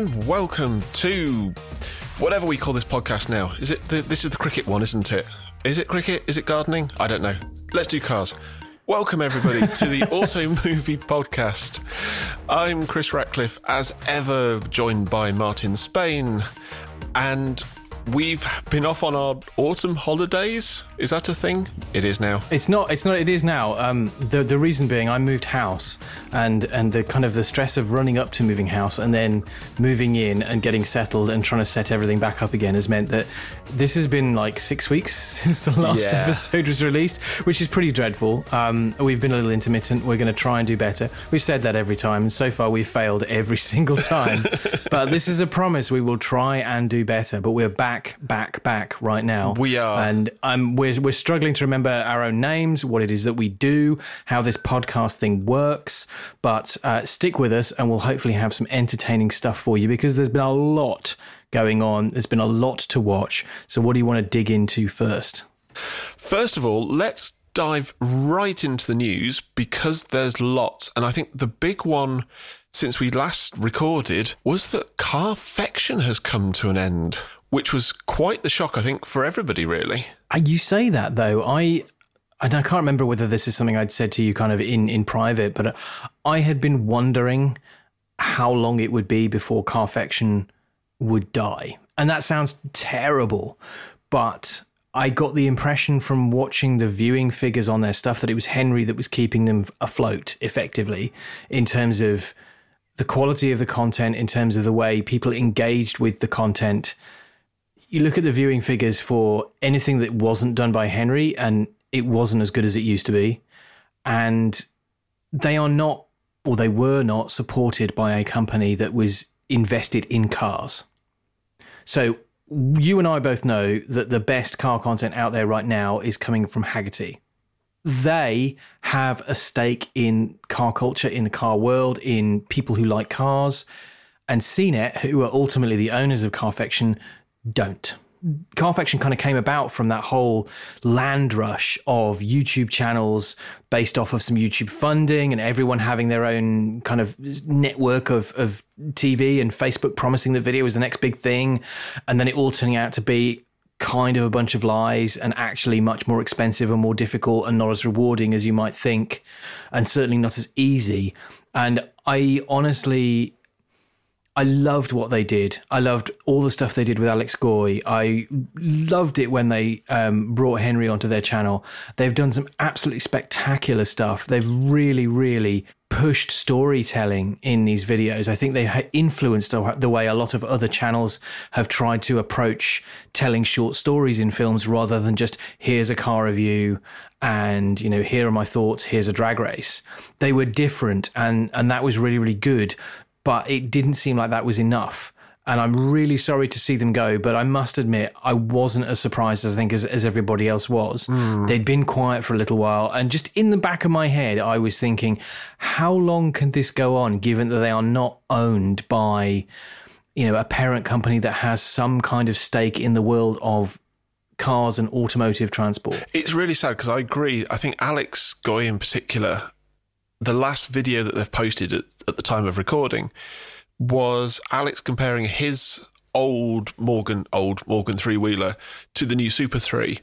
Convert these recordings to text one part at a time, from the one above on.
and welcome to whatever we call this podcast now. Is it the, this is the cricket one, isn't it? Is it cricket? Is it gardening? I don't know. Let's do cars. Welcome everybody to the Auto Movie Podcast. I'm Chris Ratcliffe, as ever, joined by Martin Spain, and we've been off on our autumn holidays. Is that a thing? It is now. It's not. It's not. It is now. Um, the the reason being, I moved house, and and the kind of the stress of running up to moving house and then moving in and getting settled and trying to set everything back up again has meant that this has been like six weeks since the last Yeah. episode was released, which is pretty dreadful. Um, we've been a little intermittent. We're going to try and do better. We've said that every time, and so far we've failed every single time. but this is a promise. We will try and do better. But we're back, back, back right now. We are. And um, we're, we're struggling to remember our own names, what it is that we do, how this podcast thing works. But uh, stick with us, and we'll hopefully have some entertaining stuff for you because there's been a lot going on. There's been a lot to watch. So, what do you want to dig into first? First of all, let's dive right into the news because there's lots. And I think the big one since we last recorded was that Carfection has come to an end, which was quite the shock, I think, for everybody, really. Uh, You say that though, I. And I can't remember whether this is something I'd said to you kind of in, in private, but I had been wondering how long it would be before Carfection would die. And that sounds terrible, but I got the impression from watching the viewing figures on their stuff that it was Henry that was keeping them afloat effectively in terms of the quality of the content, in terms of the way people engaged with the content. You look at the viewing figures for anything that wasn't done by Henry, and it wasn't as good as it used to be. And they are not, or they were not, supported by a company that was invested in cars. So you and I both know that the best car content out there right now is coming from Hagerty. They have a stake in car culture, in the car world, in people who like cars, and CNET, who are ultimately the owners of Carfection, don't. Carfection kind of came about from that whole land rush of YouTube channels based off of some YouTube funding and everyone having their own kind of network of, of TV and Facebook promising that video was the next big thing. And then it all turning out to be kind of a bunch of lies and actually much more expensive and more difficult and not as rewarding as you might think and certainly not as easy. And I honestly I loved what they did. I loved all the stuff they did with Alex Goy. I loved it when they um, brought Henry onto their channel. They've done some absolutely spectacular stuff. They've really, really pushed storytelling in these videos. I think they influenced the way a lot of other channels have tried to approach telling short stories in films rather than just here's a car review and you know here are my thoughts here's a drag race they were different and and that was really really good but it didn't seem like that was enough. And I'm really sorry to see them go, but I must admit, I wasn't as surprised as I think as, as everybody else was. Hmm. They'd been quiet for a little while. And just in the back of my head, I was thinking, how long can this go on, given that they are not owned by, you know, a parent company that has some kind of stake in the world of cars and automotive transport? It's really sad because I agree. I think Alex Goy in particular, the last video that they've posted at, at the time of recording was Alex comparing his old Morgan, old Morgan three wheeler to the new Super three,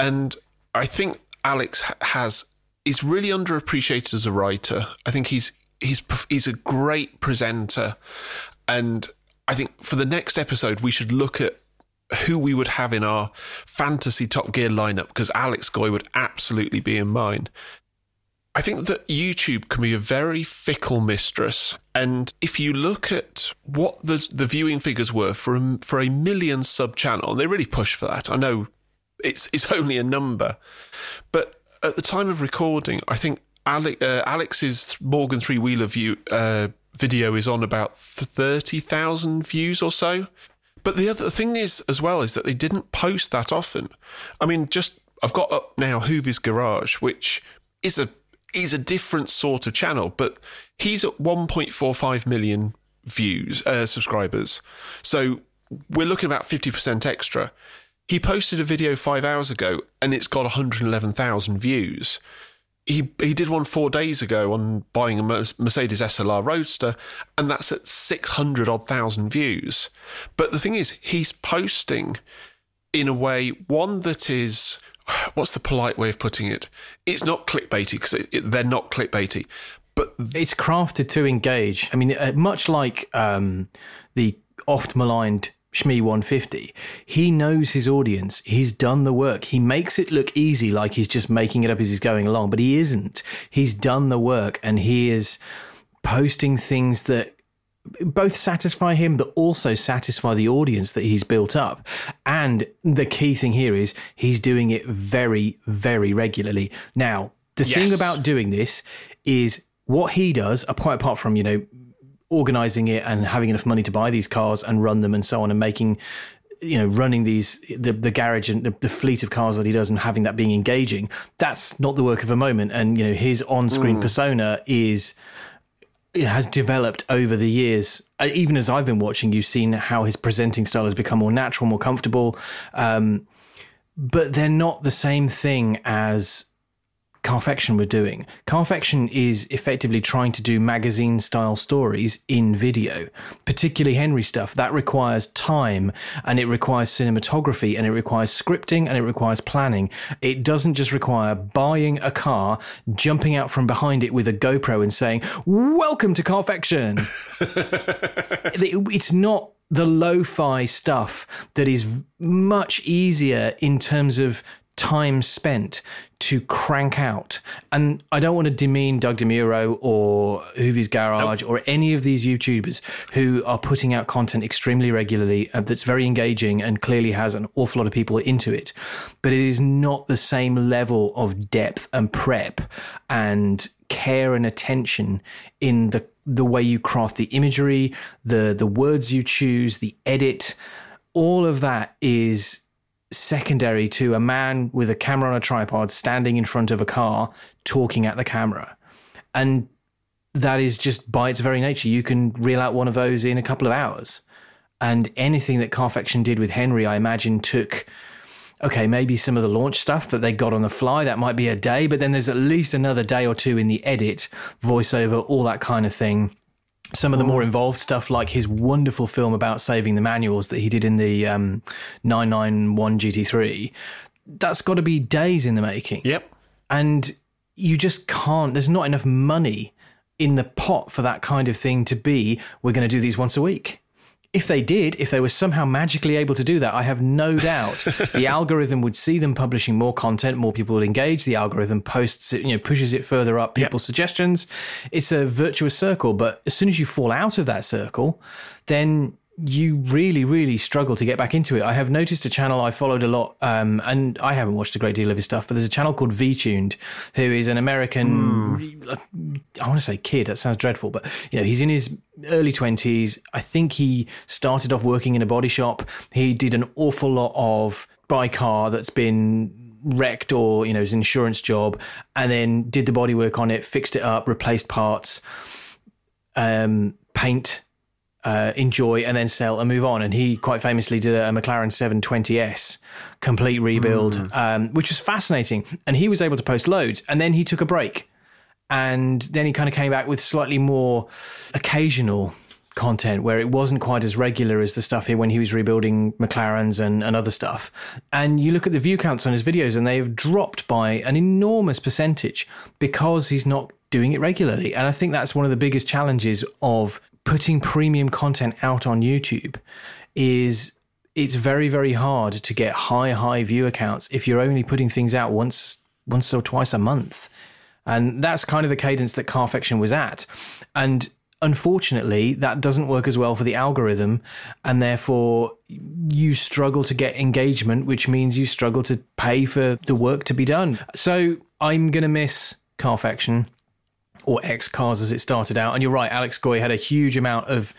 and I think Alex has is really underappreciated as a writer. I think he's he's he's a great presenter, and I think for the next episode we should look at who we would have in our fantasy Top Gear lineup because Alex Goy would absolutely be in mine. I think that YouTube can be a very fickle mistress, and if you look at what the the viewing figures were for a, for a million sub channel, and they really push for that. I know it's it's only a number, but at the time of recording, I think uh, Alex's Morgan three wheeler view uh, video is on about thirty thousand views or so. But the other thing is as well is that they didn't post that often. I mean, just I've got up now Hoovie's Garage, which is a is a different sort of channel, but he's at 1.45 million views uh, subscribers. So we're looking about 50% extra. He posted a video five hours ago and it's got 111,000 views. he he did one four days ago on buying a Mercedes SLR Roadster, and that's at six hundred odd thousand views. But the thing is, he's posting in a way one that is what's the polite way of putting it? It's not clickbaity because it, it, they're not clickbaity, but it's crafted to engage. I mean, uh, much like um, the oft maligned Shmee 150. He knows his audience. He's done the work. He makes it look easy, like he's just making it up as he's going along, but he isn't. He's done the work and he is posting things that both satisfy him, but also satisfy the audience that he's built up. And the key thing here is he's doing it very, very regularly. Now, the yes. thing about doing this is what he does, quite apart from, you know, organizing it and having enough money to buy these cars and run them and so on and making you know running these the, the garage and the, the, fleet of cars that he does and having that being engaging that's not the work of a moment and you know his on-screen mm. persona is has developed over the years. Uh, even as i've been watching you've seen how his presenting style has become more natural more comfortable. Um, but they're not the same thing as Carfection were doing. Carfection is effectively trying to do magazine style stories in video, particularly Henry stuff. That requires time and it requires cinematography and it requires scripting and it requires planning. It doesn't just require buying a car, jumping out from behind it with a GoPro and saying, Welcome to Carfection. it's not the lo fi stuff that is much easier in terms of time spent to crank out. And I don't want to demean Doug DeMuro or Hoovie's Garage nope. or any of these YouTubers who are putting out content extremely regularly uh, that's very engaging and clearly has an awful lot of people into it. But it is not the same level of depth and prep and care and attention in the the way you craft the imagery, the the words you choose, the edit, all of that is secondary to a man with a camera on a tripod standing in front of a car talking at the camera. And that is just by its very nature. You can reel out one of those in a couple of hours. And anything that Carfection did with Henry, I imagine, took okay, maybe some of the launch stuff that they got on the fly, that might be a day, but then there's at least another day or two in the edit, voiceover, all that kind of thing some of the more involved stuff, like his wonderful film about saving the manuals that he did in the um, 991 GT3, that's got to be days in the making. Yep. And you just can't, there's not enough money in the pot for that kind of thing to be, we're going to do these once a week if they did, if they were somehow magically able to do that, I have no doubt the algorithm would see them publishing more content, more people would engage. The algorithm posts it, you know, pushes it further up people's yep. suggestions. It's a virtuous circle, but as soon as you fall out of that circle, then you really, really struggle to get back into it. I have noticed a channel I followed a lot, um, and I haven't watched a great deal of his stuff, but there's a channel called VTuned, who is an American, mm. I want to say kid, that sounds dreadful, but you know, he's in his early 20s. I think he started off working in a body shop. He did an awful lot of buy car that's been wrecked or, you know, his insurance job, and then did the body work on it, fixed it up, replaced parts, um, paint uh, enjoy and then sell and move on. And he quite famously did a McLaren 720S complete rebuild, mm. um, which was fascinating. And he was able to post loads. And then he took a break. And then he kind of came back with slightly more occasional content where it wasn't quite as regular as the stuff here when he was rebuilding McLarens and, and other stuff. And you look at the view counts on his videos and they have dropped by an enormous percentage because he's not doing it regularly. And I think that's one of the biggest challenges of putting premium content out on YouTube is it's very very hard to get high high view accounts if you're only putting things out once once or twice a month. And that's kind of the cadence that Carfection was at. And unfortunately, that doesn't work as well for the algorithm. And therefore, you struggle to get engagement, which means you struggle to pay for the work to be done. So I'm going to miss Carfection or X Cars as it started out. And you're right, Alex Goy had a huge amount of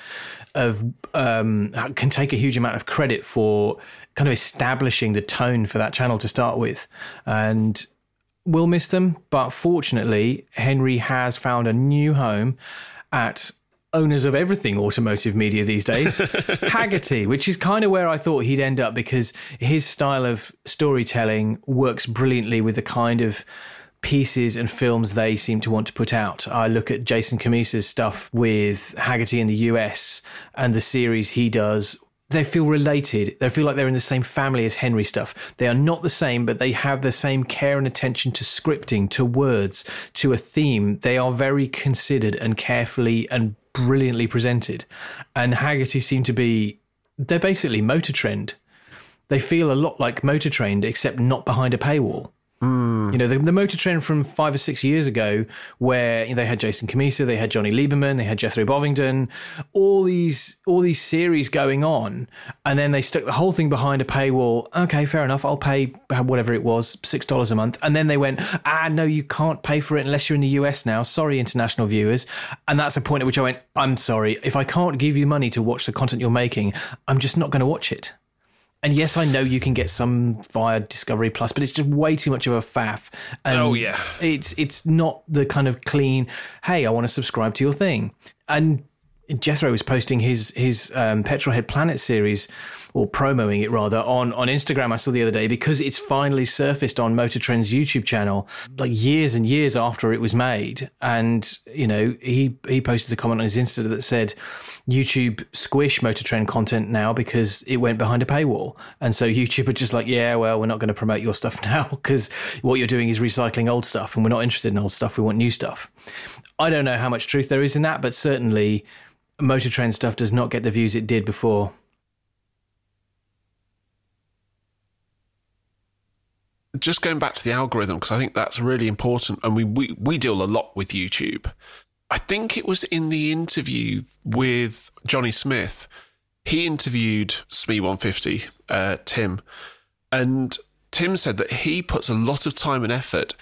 of um, can take a huge amount of credit for kind of establishing the tone for that channel to start with, and we'll miss them. But fortunately, Henry has found a new home at owners of everything automotive media these days, Hagerty, which is kind of where I thought he'd end up because his style of storytelling works brilliantly with the kind of pieces and films they seem to want to put out. I look at Jason Cammisa's stuff with Hagerty in the US and the series he does. They feel related. They feel like they're in the same family as Henry stuff. They are not the same, but they have the same care and attention to scripting, to words, to a theme. They are very considered and carefully and brilliantly presented. And Hagerty seem to be, they're basically Motor Trend. They feel a lot like Motor Trend, except not behind a paywall. Mm. You know, the, the, motor trend from five or six years ago, where you know, they had Jason Cammisa, they had Jonny Lieberman, they had Jethro Bovingdon, all these all these series going on, and then they stuck the whole thing behind a paywall. Okay, fair enough, I'll pay whatever it was, six dollars a month, and then they went, ah, no, you can't pay for it unless you're in the US now. Sorry, international viewers, and that's a point at which I went, I'm sorry, if I can't give you money to watch the content you're making, I'm just not going to watch it. And yes, I know you can get some via Discovery Plus, but it's just way too much of a faff. And oh yeah, it's it's not the kind of clean. Hey, I want to subscribe to your thing. And Jethro was posting his his um, Petrolhead Planet series or promoting it rather on on Instagram. I saw the other day because it's finally surfaced on Motor Trend's YouTube channel, like years and years after it was made. And you know, he he posted a comment on his Insta that said YouTube squish Motor Trend content now because it went behind a paywall. And so YouTube are just like, yeah, well, we're not going to promote your stuff now because what you're doing is recycling old stuff, and we're not interested in old stuff. We want new stuff. I don't know how much truth there is in that, but certainly Motor Trend stuff does not get the views it did before. Just going back to the algorithm, because I think that's really important. And we, we, we deal a lot with YouTube. I think it was in the interview with Jonny Smith. He interviewed Shmee150, uh, Tim, and Tim said that he puts a lot of time and effort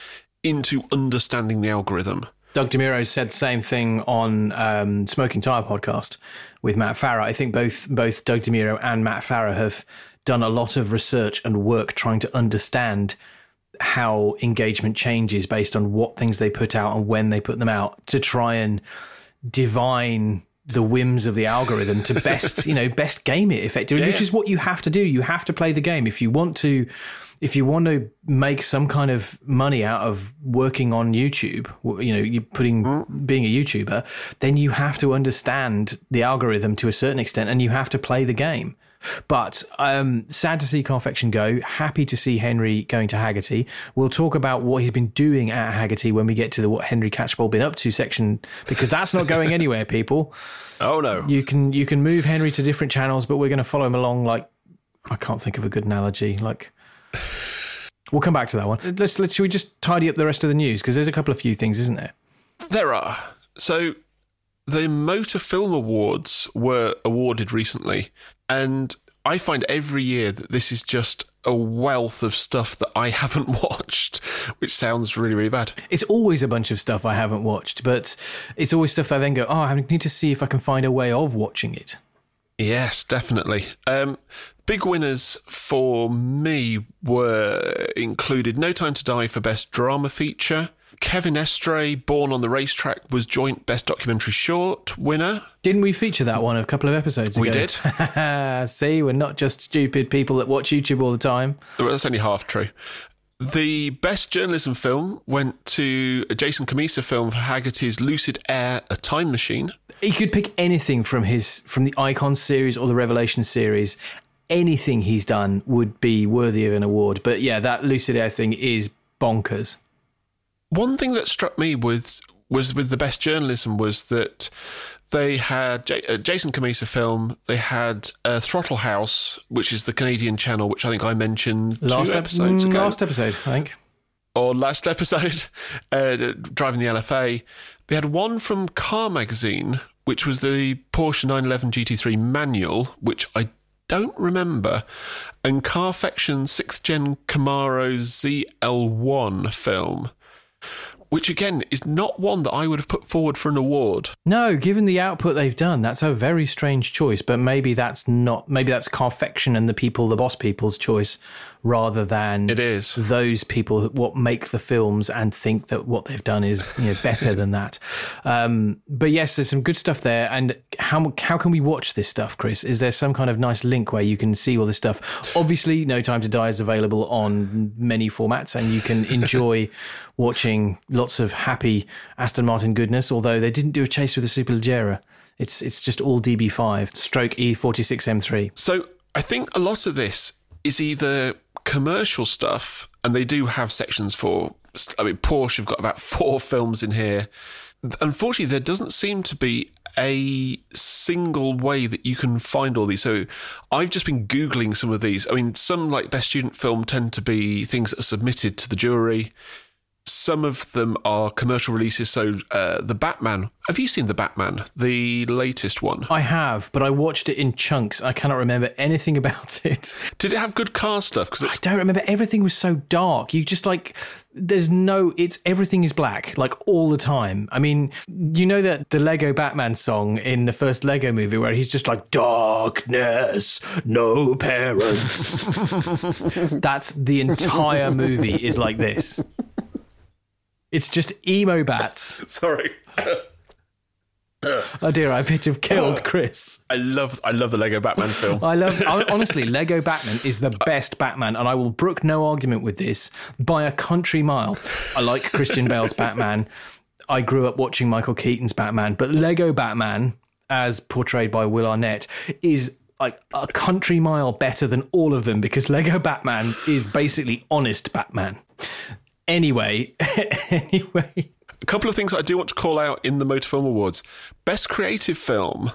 into understanding the algorithm. Doug DeMuro said same thing on um, Smoking Tire podcast with Matt Farah. I think both both Doug DeMuro and Matt Farah have done a lot of research and work trying to understand how engagement changes based on what things they put out and when they put them out to try and divine the whims of the algorithm to best, you know, best game it effectively, yeah, which is what you have to do. You have to play the game if you want to if you want to make some kind of money out of working on YouTube, you know, you're putting mm. being a YouTuber, then you have to understand the algorithm to a certain extent and you have to play the game. But um, sad to see Carfection go. Happy to see Henry going to Hagerty. We'll talk about what he's been doing at Hagerty when we get to the what Henry Catchpole been up to section because that's not going anywhere, people. Oh no! You can you can move Henry to different channels, but we're going to follow him along. Like I can't think of a good analogy. Like We'll come back to that one. Let's, let's should we just tidy up the rest of the news because there's a couple of few things, isn't there? There are. So the Motor Film Awards were awarded recently, and I find every year that this is just a wealth of stuff that I haven't watched, which sounds really, really bad. It's always a bunch of stuff I haven't watched, but it's always stuff that I then go, oh, I need to see if I can find a way of watching it. Yes, definitely. Um, big winners for me were included No Time to Die for Best Drama Feature. Kevin Estre, Born on the Racetrack, was joint Best Documentary Short winner. Didn't we feature that one a couple of episodes ago? We did. See, we're not just stupid people that watch YouTube all the time. Well, that's only half true. The best journalism film went to a Jason Cammisa film for Hagerty's Lucid Air, A Time Machine. He could pick anything from his from the Icon series or the Revelation series. Anything he's done would be worthy of an award. But yeah, that Lucid Air thing is bonkers. One thing that struck me with was with the best journalism was that they had J- uh, Jason Cammisa film. They had uh, Throttle House, which is the Canadian channel, which I think I mentioned last two episodes ep- ago. Last episode, I think, or last episode, uh, driving the LFA. They had one from Car Magazine, which was the Porsche 911 GT3 manual, which I don't remember, and Carfection 6th Gen Camaro ZL1 film which again is not one that I would have put forward for an award. No, given the output they've done, that's a very strange choice. But maybe that's not. Maybe that's Carfection and the people, the boss people's choice, rather than It is. those people what make the films and think that what they've done is you know better than that. Um, but yes, there's some good stuff there. And how how can we watch this stuff, Chris? Is there some kind of nice link where you can see all this stuff? Obviously, No Time to Die is available on many formats, and you can enjoy watching lots of happy Aston Martin goodness. Although they didn't do a chase with the Superleggera. It's it's just all DB5 stroke E E46 M3. So I think a lot of this is either commercial stuff, and they do have sections for. I mean, Porsche have got about four films in here. Unfortunately, there doesn't seem to be a single way that you can find all these. So I've just been Googling some of these. I mean, some like best student film tend to be things that are submitted to the jury. Some of them are commercial releases. So uh, the Batman. Have you seen the Batman, the latest one? I have, but I watched it in chunks. I cannot remember anything about it. Did it have good car stuff? Because I don't remember. Everything was so dark. You just like, there's no, it's everything is black, like all the time. I mean, you know that the Lego Batman song in the first Lego movie where he's just like, darkness, no parents. That's the entire movie is like this. It's just emo bats. sorry. Oh dear, I bit have killed oh. Chris. I love I love the Lego Batman film. I love I- honestly, Lego Batman is the best Batman, and I will brook no argument with this by a country mile. I like Christian Bale's Batman. I grew up watching Michael Keaton's Batman, but Lego Batman, as portrayed by Will Arnett, is like a country mile better than all of them because Lego Batman is basically honest Batman. Anyway, anyway, A couple of things I do want to call out in the Motor Film Awards. Best creative film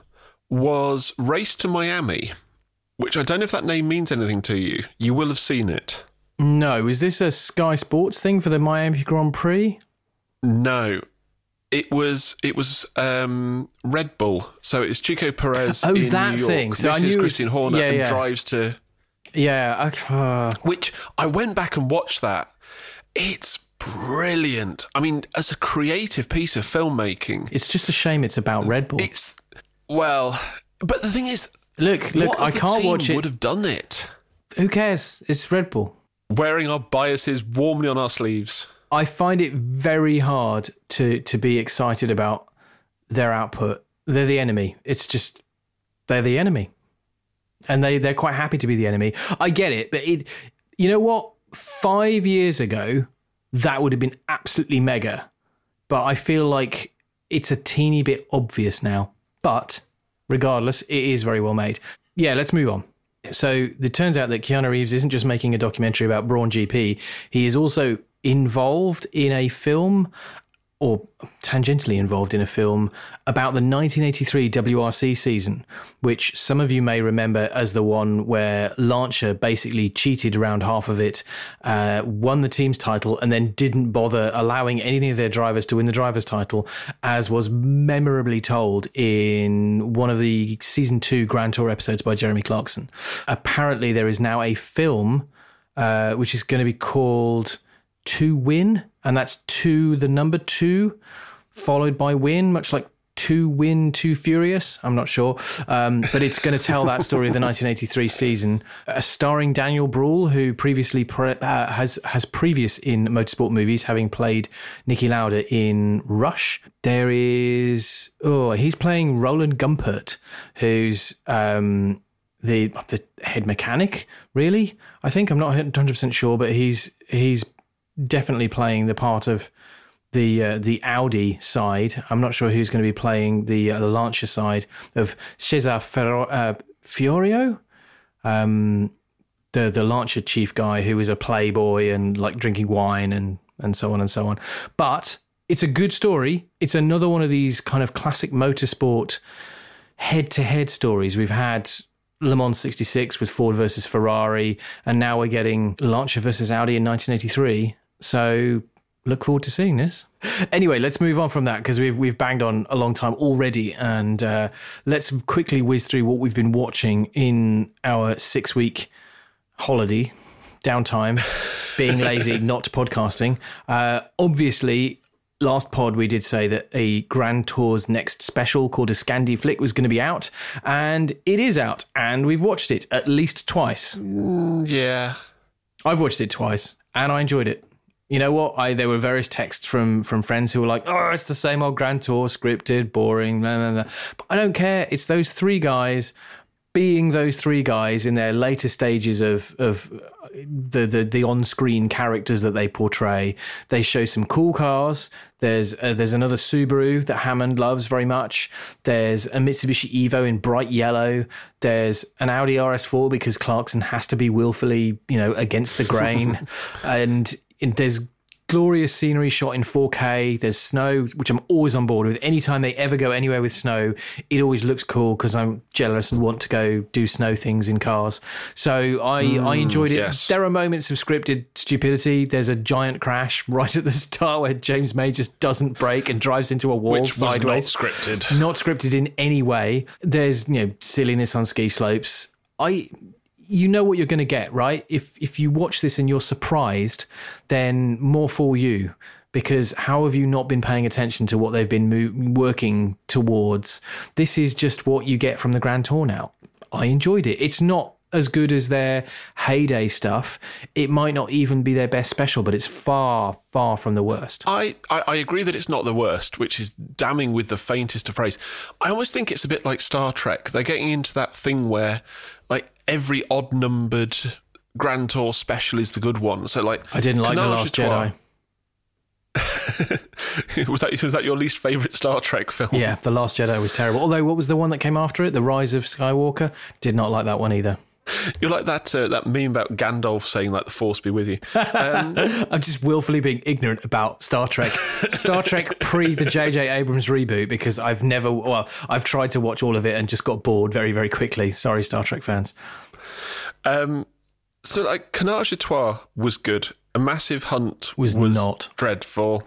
was Race to Miami, which I don't know if that name means anything to you. You will have seen it. no, is this a Sky Sports thing for the Miami Grand Prix? No. It was it was um, Red Bull. So it's Checo Perez. Oh, in that New York. thing. So I This knew is Christian Horner yeah, and drives to Yeah, I, uh, which I went back and watched that. It's brilliant. I mean, as a creative piece of filmmaking, it's just a shame it's about Red Bull. it's well. But the thing is, Look, look, I can't watch it. Would have done it. Who cares? It's Red Bull. Wearing our biases warmly on our sleeves. I find it very hard to to be excited about their output. They're the enemy. It's just they're the enemy, and they they're quite happy to be the enemy. I get it, but it. You know what? Five years ago, that would have been absolutely mega, but I feel like it's a teeny bit obvious now. But regardless, it is very well made. Yeah, let's move on. So it turns out that Keanu Reeves isn't just making a documentary about Braun GP, he is also involved in a film or tangentially involved in a film about the 1983 WRC season, which some of you may remember as the one where Lancia basically cheated around half of it, uh, won the team's title, and then didn't bother allowing any of their drivers to win the driver's title, as was memorably told in one of the season two Grand Tour episodes by Jeremy Clarkson. Apparently, there is now a film uh, which is going to be called To Win, and that's two, the number two, followed by Win, much like To Win, Too Furious. I'm not sure, um, but it's going to tell that story of the 1983 season, uh, starring Daniel Bruhl, who previously pre- uh, has has previous in motorsport movies, having played Niki Lauda in Rush. There is oh, he's playing Roland Gumpert, who's um, the the head mechanic. Really, I think I'm not 100 percent sure, but he's he's definitely playing the part of the uh, the Audi side. I'm not sure who's going to be playing the uh, the Lancia side of Cesar Ferro, uh, Fiorio, um, the the Lancia chief guy who is a playboy and like drinking wine and and so on and so on. But it's a good story. It's another one of these kind of classic motorsport head to head stories. We've had Le Mans 66 with Ford versus Ferrari, and now we're getting Lancia versus Audi in 1983. So look forward to seeing this. Anyway, let's move on from that because we've we've banged on a long time already, and uh, let's quickly whiz through what we've been watching in our six week holiday downtime, being lazy, not podcasting. Uh, obviously, last pod we did say that a Grand Tour's next special called a Scandi Flick was going to be out, and it is out, and we've watched it at least twice. Yeah. I've watched it twice and I enjoyed it. You know what? I there were various texts from from friends who were like, "Oh, it's the same old Grand Tour, scripted, boring." Blah, blah, blah. But I don't care. It's those three guys being those three guys in their later stages of of the the, the on screen characters that they portray. They show some cool cars. There's uh, there's another Subaru that Hammond loves very much. There's a Mitsubishi Evo in bright yellow. There's an Audi RS4 because Clarkson has to be willfully you know against the grain, and, and there's glorious scenery shot in 4K. There's snow, which I'm always on board with. Anytime they ever go anywhere with snow, it always looks cool because I'm jealous and want to go do snow things in cars. So I, mm, I enjoyed it. Yes. There are moments of scripted stupidity. There's a giant crash right at the start where James May just doesn't brake and drives into a wall which sideways. not scripted. Not scripted in any way. There's you know silliness on ski slopes. I you know what you're going to get, right? If if you watch this and you're surprised, then more for you. Because how have you not been paying attention to what they've been mo- working towards? This is just what you get from the Grand Tour now. I enjoyed it. It's not as good as their heyday stuff. It might not even be their best special, but it's far, far from the worst. I, I, I, agree that it's not the worst, which is damning with the faintest of praise. I almost think it's a bit like Star Trek. They're getting into that thing where like every odd numbered Grand Tour special is the good one. So like I didn't like the Last Jedi. was that was that your least favorite Star Trek film? Yeah, the Last Jedi was terrible. Although, what was the one that came after it? The Rise of Skywalker. Did not like that one either. You're like that uh, that meme about Gandalf saying like the Force be with you. Um, I'm just willfully being ignorant about Star Trek. Star Trek pre the J.J. Abrams reboot because I've never well I've tried to watch all of it and just got bored very very quickly. Sorry, Star Trek fans. Um, so like Canard Trois was good. A massive hunt was, was not dreadful.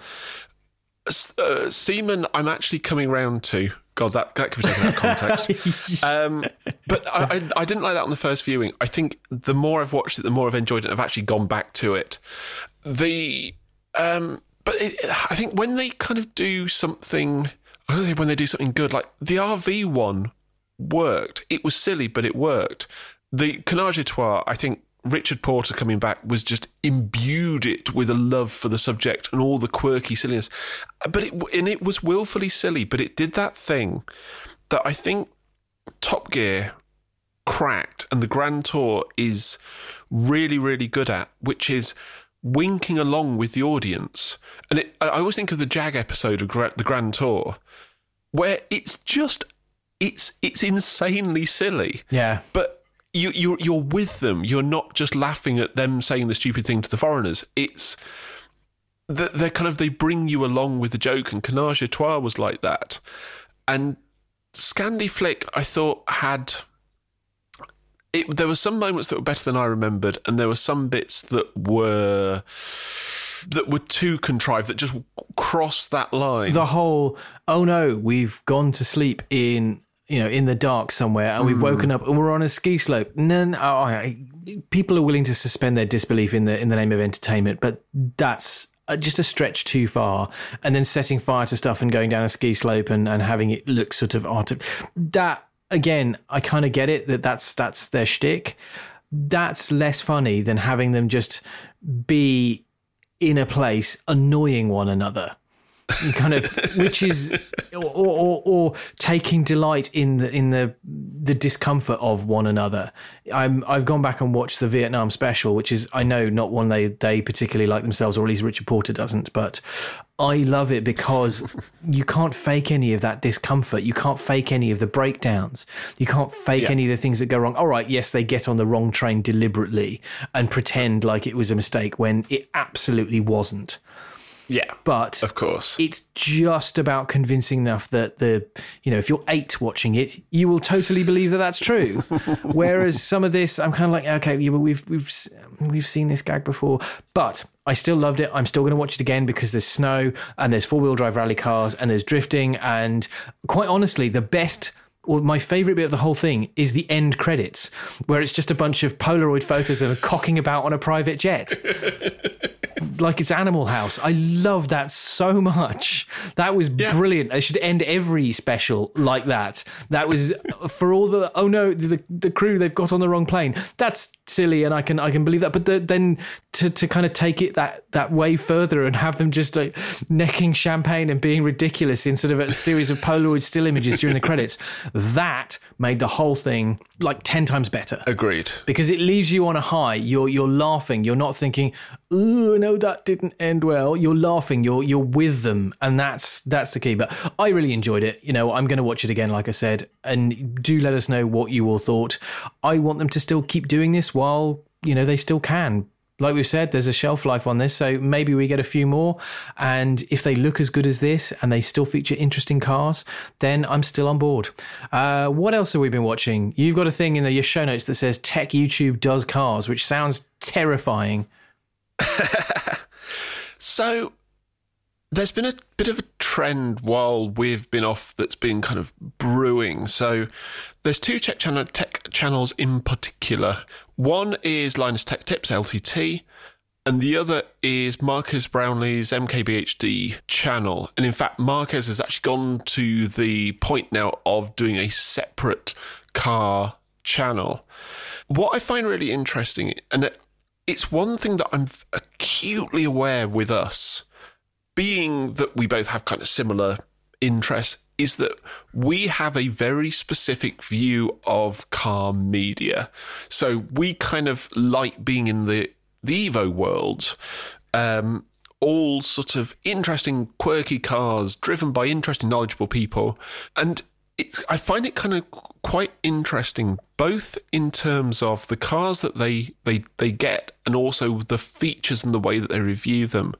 Uh, Seamen, I'm actually coming round to. God, that, that could be taken out of context. um, but I, I, I, didn't like that on the first viewing. I think the more I've watched it, the more I've enjoyed it. I've actually gone back to it. The um, but it, I think when they kind of do something, I was say when they do something good, like the RV one worked. It was silly, but it worked. The Canard Trois, I think, Richard Porter coming back was just imbued it with a love for the subject and all the quirky silliness. But it and it was willfully silly, but it did that thing that I think Top Gear cracked and the Grand Tour is really, really good at, which is winking along with the audience. And it, I always think of the Jag episode of the Grand Tour, where it's just it's it's insanely silly. Yeah, but you you're you're with them. You're not just laughing at them saying the stupid thing to the foreigners. It's that they're kind of they bring you along with the joke, and Canard Trois was like that. And Scandi Flick, I thought had. It, there were some moments that were better than I remembered, and there were some bits that were that were too contrived that just crossed that line. The whole, oh no, we've gone to sleep in you know, in the dark somewhere, and we've mm. woken up and we're on a ski slope. None, oh, people are willing to suspend their disbelief in the in the name of entertainment, but that's uh, just a stretch too far. And then setting fire to stuff and going down a ski slope and, and having it look sort of art. That again, I kind of get it that that's that's their shtick. That's less funny than having them just be in a place annoying one another kind of which is or, or, or, taking delight in the in the the discomfort of one another. I'm i've gone back and watched the vietnam special which is i know not one they they particularly like themselves or at least richard porter doesn't but i love it because you can't fake any of that discomfort. You can't fake any of the breakdowns. You can't fake yeah. any of the things that go wrong. All right yes they get on the wrong train deliberately and pretend like it was a mistake when it absolutely wasn't yeah. But of course. It's just about convincing enough that the, you know, if you're eight watching it, you will totally believe that that's true. Whereas some of this, I'm kind of like, okay, yeah, but we've, we've, we've seen this gag before. But I still loved it. I'm still going to watch it again because there's snow and there's four wheel drive rally cars and there's drifting. And quite honestly, the best or my favorite bit of the whole thing is the end credits, where it's just a bunch of Polaroid photos of them cocking about on a private jet. like it's Animal House. I love that so much. That was yeah. brilliant. I should end every special like that. That was for all the oh no, the the crew they've got on the wrong plane. That's silly, and I can I can believe that. But the, then to to kind of take it that that way further and have them just like necking champagne and being ridiculous instead of a series of Polaroid still images during the credits, that made the whole thing like ten times better. Agreed. Because it leaves you on a high. You're you're laughing. You're not thinking, "Oh no, that didn't end well." You're laughing. You're you're with them, and that's that's the key. But I really enjoyed it. You know, I'm going to watch it again, like I said, and do let us know what you all thought. I want them to still keep doing this while you know they still can like we've said, there's a shelf life on this, so maybe we get a few more. And if they look as good as this and they still feature interesting cars, then I'm still on board. Uh, what else have we been watching? You've got a thing in the, your show notes that says Tech YouTube does cars, which sounds terrifying. so there's been a bit of a trend while we've been off that's been kind of brewing. So there's two tech, channel, tech channels in particular. One is Linus Tech Tips LTT, and the other is Marques Brownlee's MKBHD channel. And in fact, Marques has actually gone to the point now of doing a separate car channel. What I find really interesting, and it's one thing that I'm acutely aware with us being that we both have kind of similar interests, is that we have a very specific view of car media. So we kind of like being in the the Evo world. Um, all sort of interesting, quirky cars driven by interesting, knowledgeable people. And it's, I find it kind of quite interesting, both in terms of the cars that they, they, they get and also the features and the way that they review them.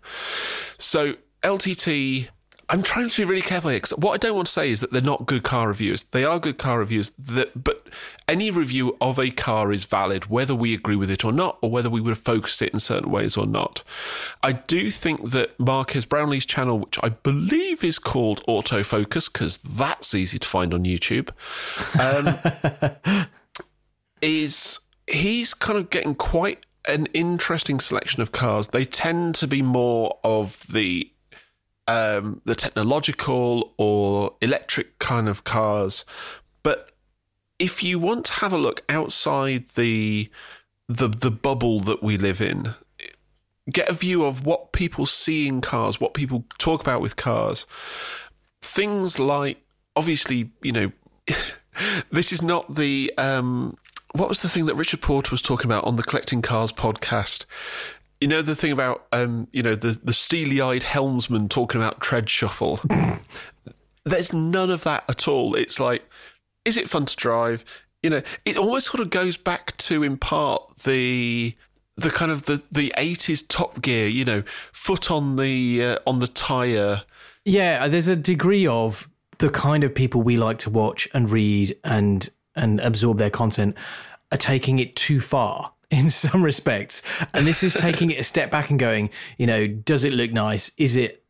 So LTT. I'm trying to be really careful here because what I don't want to say is that they're not good car reviews. They are good car reviews, that, but any review of a car is valid, whether we agree with it or not, or whether we would have focused it in certain ways or not. I do think that Marques Brownlee's channel, which I believe is called Autofocus, because that's easy to find on YouTube, um, is he's kind of getting quite an interesting selection of cars. They tend to be more of the um, the technological or electric kind of cars. But if you want to have a look outside the the the bubble that we live in, get a view of what people see in cars, what people talk about with cars. Things like obviously, you know, this is not the um, what was the thing that Richard Porter was talking about on the Collecting Cars podcast? You know the thing about um, you know the the steely eyed helmsman talking about tread shuffle. There's none of that at all. It's like, is it fun to drive? You know, it almost sort of goes back to in part the the kind of the the 80s top gear you know foot on the uh, on the tire yeah there's a degree of the kind of people we like to watch and read and and absorb their content are taking it too far in some respects. And this is taking it a step back and going, you know, does it look nice? Is it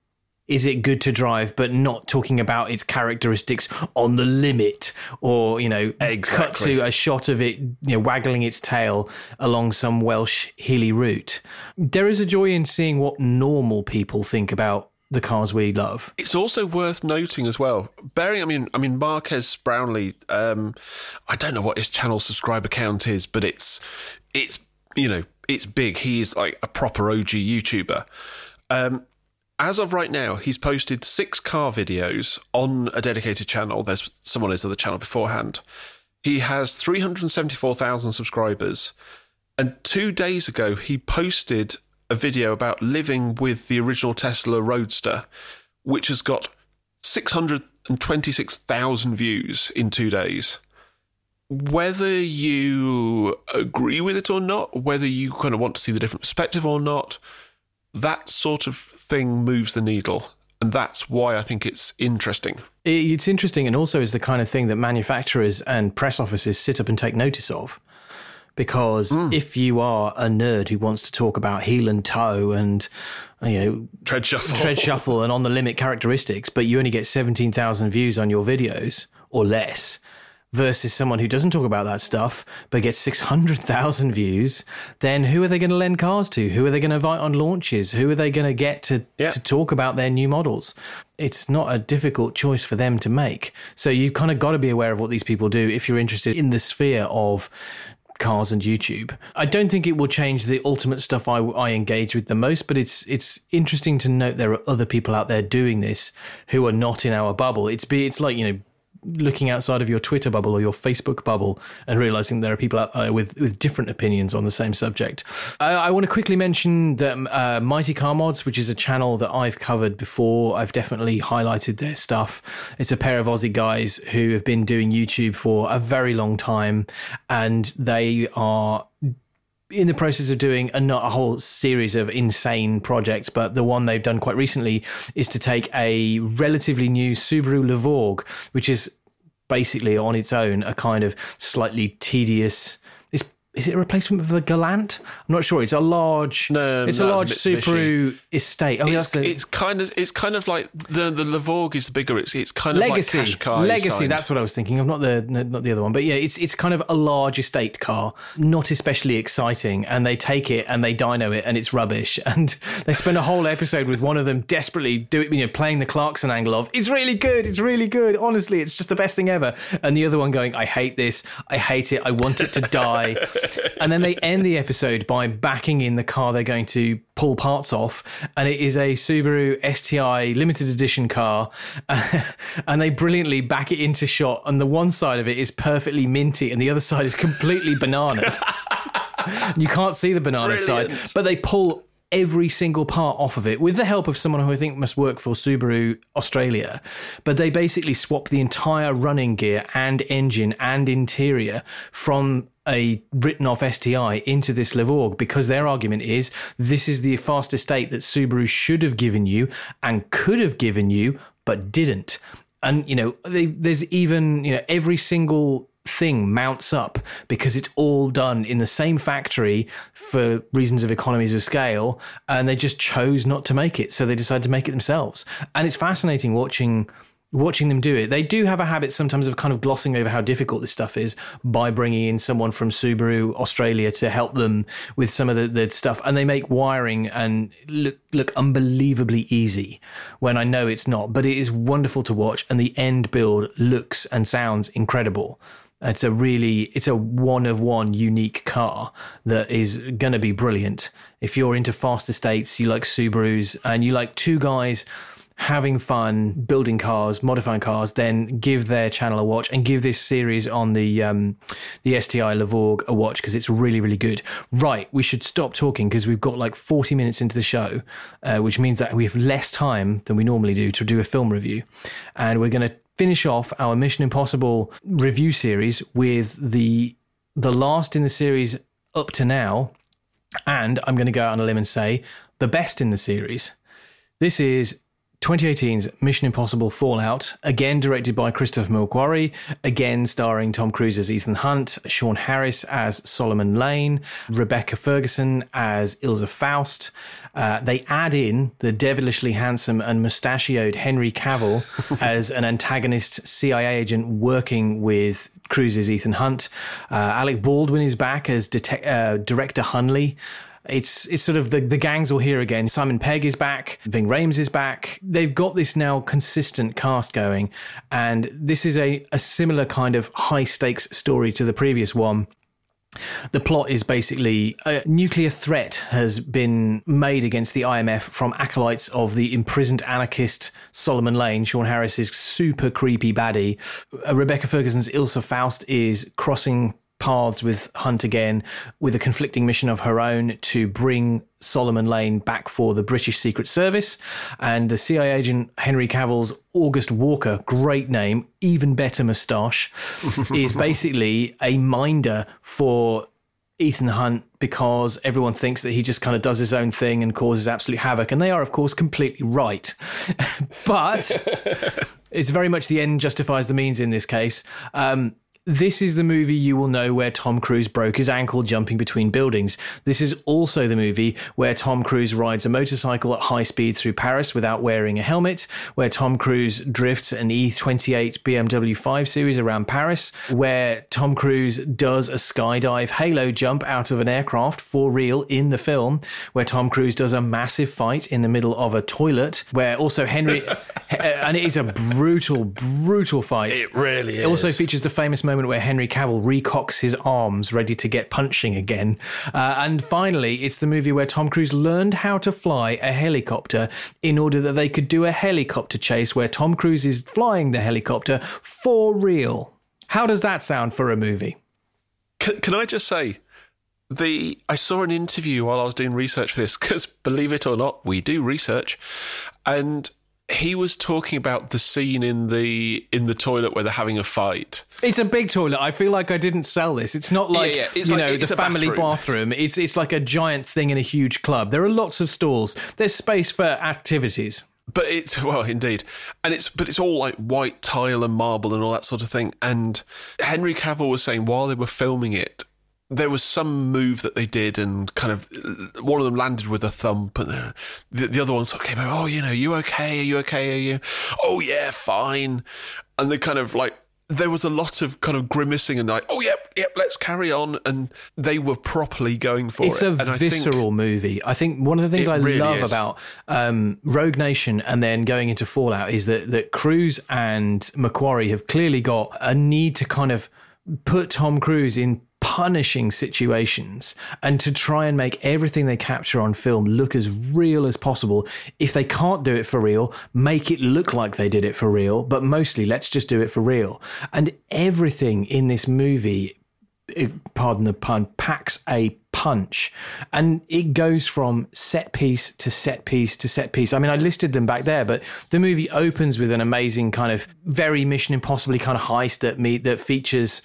is it good to drive, but not talking about its characteristics on the limit, or you know, exactly. cut to a shot of it, you know, waggling its tail along some Welsh hilly route. There is a joy in seeing what normal people think about the cars we love. It's also worth noting as well. Bearing, I mean, I mean, Marques Brownlee. Um, I don't know what his channel subscriber count is, but it's it's you know it's big. He's like a proper OG YouTuber. Um, as of right now, he's posted six car videos on a dedicated channel. There's someone on his other channel beforehand. He has 374,000 subscribers. And two days ago, he posted a video about living with the original Tesla Roadster, which has got 626,000 views in two days. Whether you agree with it or not, whether you kind of want to see the different perspective or not, that sort of thing moves the needle. And that's why I think it's interesting. It's interesting, and also is the kind of thing that manufacturers and press offices sit up and take notice of because mm. if you are a nerd who wants to talk about heel and toe and you know tread shuffle, tread shuffle, and on the limit characteristics, but you only get seventeen thousand views on your videos or less, versus someone who doesn't talk about that stuff but gets 600,000 views, then who are they going to lend cars to? Who are they going to invite on launches? Who are they going to get to, yeah. to talk about their new models? It's not a difficult choice for them to make. So you've kind of got to be aware of what these people do if you're interested in the sphere of cars and YouTube. I don't think it will change the ultimate stuff I, I engage with the most, but it's it's interesting to note there are other people out there doing this who are not in our bubble. It's be it's like you know looking outside of your Twitter bubble or your Facebook bubble and realizing there are people out there with, with different opinions on the same subject. I, I want to quickly mention that uh, Mighty Car Mods, which is a channel that I've covered before. I've definitely highlighted their stuff. It's a pair of Aussie guys who have been doing YouTube for a very long time and they are in the process of doing a, not a whole series of insane projects, but the one they've done quite recently is to take a relatively new Subaru Levorg, which is basically on its own a kind of slightly tedious is it a replacement for the Galant? I'm not sure. It's a large. No, it's no, a large a Subaru estate. Oh, it's, the, it's kind of it's kind of like the the Levorg is the bigger. It's it's kind of legacy. like Qashqai legacy. signed. That's what I was thinking of. Not the not the other one, but yeah, it's it's kind of a large estate car, not especially exciting. And they take it and they dyno it, and it's rubbish. And they spend a whole episode with one of them desperately doing you know playing the Clarkson angle of it's really good, it's really good. Honestly, it's just the best thing ever. And the other one going, I hate this, I hate it, I want it to die. and then they end the episode by backing in the car they're going to pull parts off, and it is a Subaru STI limited edition car, and they brilliantly back it into shot, and the one side of it is perfectly minty, and the other side is completely bananaed. you can't see the banana side, but they pull every single part off of it with the help of someone who I think must work for Subaru Australia. But they basically swap the entire running gear and engine and interior from a written off STI into this Levorg because their argument is this is the fastest state that Subaru should have given you and could have given you, but didn't. And, you know, they, there's even, you know, every single thing mounts up because it's all done in the same factory for reasons of economies of scale and they just chose not to make it so they decided to make it themselves and it's fascinating watching watching them do it. They do have a habit sometimes of kind of glossing over how difficult this stuff is by bringing in someone from Subaru Australia to help them with some of the, the stuff. And they make wiring and look, look unbelievably easy when I know it's not, but it is wonderful to watch. And the end build looks and sounds incredible. It's a really, it's a one of one unique car that is going to be brilliant. If you're into fast estates, you like Subarus and you like two guys having fun building cars, modifying cars, then give their channel a watch and give this series on the um, the STI Levorg a watch because it's really really good. Right, we should stop talking because we've got like forty minutes into the show, uh, which means that we have less time than we normally do to do a film review, and we're going to finish off our Mission Impossible review series with the the last in the series up to now, and I'm going to go out on a limb and say the best in the series. This is 2018's Mission Impossible Fallout, again directed by Christopher McQuarrie, again starring Tom Cruise as Ethan Hunt, Sean Harris as Solomon Lane, Rebecca Ferguson as Ilsa Faust. Uh, they add in the devilishly handsome and mustachioed Henry Cavill as an antagonist CIA agent working with Cruise's Ethan Hunt. Uh, Alec Baldwin is back as detec- uh, Director Hunley. It's it's sort of the, the gangs all here again. Simon Pegg is back. Ving Rhames is back. They've got this now consistent cast going, and this is a, a similar kind of high stakes story to the previous one. The plot is basically a nuclear threat has been made against the IMF from acolytes of the imprisoned anarchist Solomon Lane. Sean Harris is super creepy baddie. Uh, Rebecca Ferguson's Ilsa Faust is crossing paths with Hunt again with a conflicting mission of her own to bring Solomon Lane back for the British Secret Service. And the CIA agent Henry Cavill's August Walker, great name, even better moustache, is basically a minder for Ethan Hunt because everyone thinks that he just kind of does his own thing and causes absolute havoc. And they are, of course, completely right. but it's very much the end justifies the means in this case. Um, this is the movie you will know where Tom Cruise broke his ankle jumping between buildings. This is also the movie where Tom Cruise rides a motorcycle at high speed through Paris without wearing a helmet, where Tom Cruise drifts an E28 BMW 5 Series around Paris, where Tom Cruise does a skydive halo jump out of an aircraft for real in the film, where Tom Cruise does a massive fight in the middle of a toilet, where also Henry and it is a brutal, brutal fight. It really is. It also features the famous moment where Henry Cavill recocks his arms, ready to get punching again. Uh, and finally, it's the movie where Tom Cruise learned how to fly a helicopter in order that they could do a helicopter chase where Tom Cruise is flying the helicopter for real. How does that sound for a movie? Can, can I just say, the I saw an interview while I was doing research for this because believe it or not, we do research, and he was talking about the scene in the in the toilet where they're having a fight. It's a big toilet. I feel like I didn't sell this. It's not like yeah, it's you like- know the family bathroom. bathroom. It's it's like a giant thing in a huge club. There are lots of stalls. There's space for activities. But it's well, indeed, and it's but it's all like white tile and marble and all that sort of thing. And Henry Cavill was saying while they were filming it, there was some move that they did, and kind of one of them landed with a thump, and the the, the other one sort of came over. Oh, you know, you okay? Are you okay? Are you? Oh yeah, fine. And they kind of like there was a lot of kind of grimacing and like, oh yep, yep, let's carry on. And they were properly going for It's it. a and I think- visceral movie. I think one of the things I really love is. about um, Rogue Nation and then going into Fallout is that that Cruise and McQuarrie have clearly got a need to kind of put Tom Cruise in punishing situations and to try and make everything they capture on film look as real as possible. If they can't do it for real, make it look like they did it for real, but mostly let's just do it for real. And everything in this movie pardon the pun, packs a punch. And it goes from set piece to set piece to set piece. I mean, I listed them back there, but the movie opens with an amazing kind of very Mission Impossibly kind of heist that me that features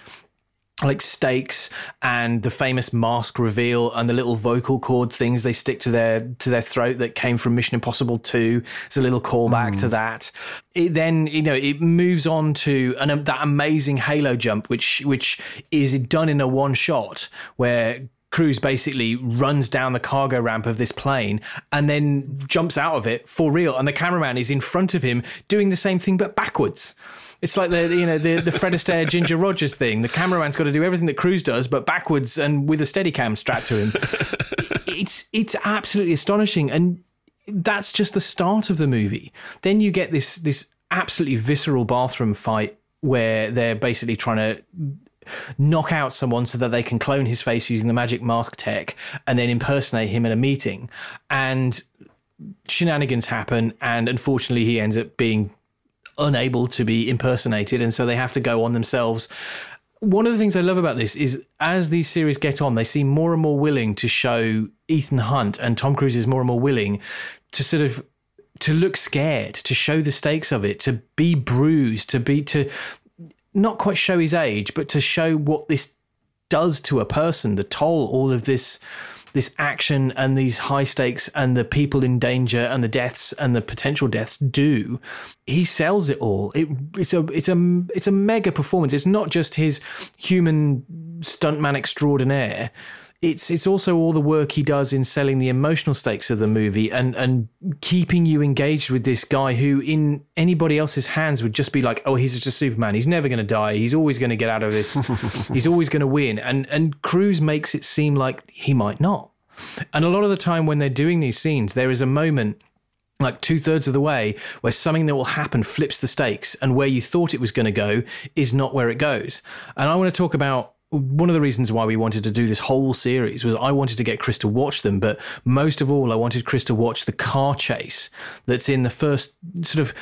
like stakes and the famous mask reveal and the little vocal cord things they stick to their to their throat that came from Mission Impossible 2. It's a little callback to that. It then you know it moves on to an, um, that amazing Halo jump, which which is done in a one shot where. Cruise basically runs down the cargo ramp of this plane and then jumps out of it for real. And the cameraman is in front of him doing the same thing but backwards. It's like the you know the the Fred Astaire Ginger Rogers thing. The cameraman's got to do everything that Cruise does, but backwards and with a steady cam strapped to him. it's it's absolutely astonishing, and that's just the start of the movie. Then you get this this absolutely visceral bathroom fight where they're basically trying to knock out someone so that they can clone his face using the magic mask tech and then impersonate him in a meeting. And shenanigans happen, and unfortunately, he ends up being unable to be impersonated, and so they have to go on themselves. One of the things I love about this is as these series get on, they seem more and more willing to show Ethan Hunt and Tom Cruise is more and more willing to sort of to look scared, to show the stakes of it, to be bruised, to be to not quite show his age, but to show what this does to a person, the toll all of this this action and these high stakes and the people in danger and the deaths and the potential deaths do. He sells it all. It, it's a it's a it's a mega performance. It's not just his human stuntman extraordinaire. It's it's also all the work he does in selling the emotional stakes of the movie and and keeping you engaged with this guy who in anybody else's hands would just be like, oh, he's just a Superman. He's never going to die. He's always going to get out of this. he's always going to win. And and Cruise makes it seem like he might not. And a lot of the time when they're doing these scenes, there is a moment like two thirds of the way where something that will happen flips the stakes and where you thought it was going to go is not where it goes. And I want to talk about one of the reasons why we wanted to do this whole series was I wanted to get Chris to watch them, but most of all, I wanted Chris to watch the car chase that's in the first sort of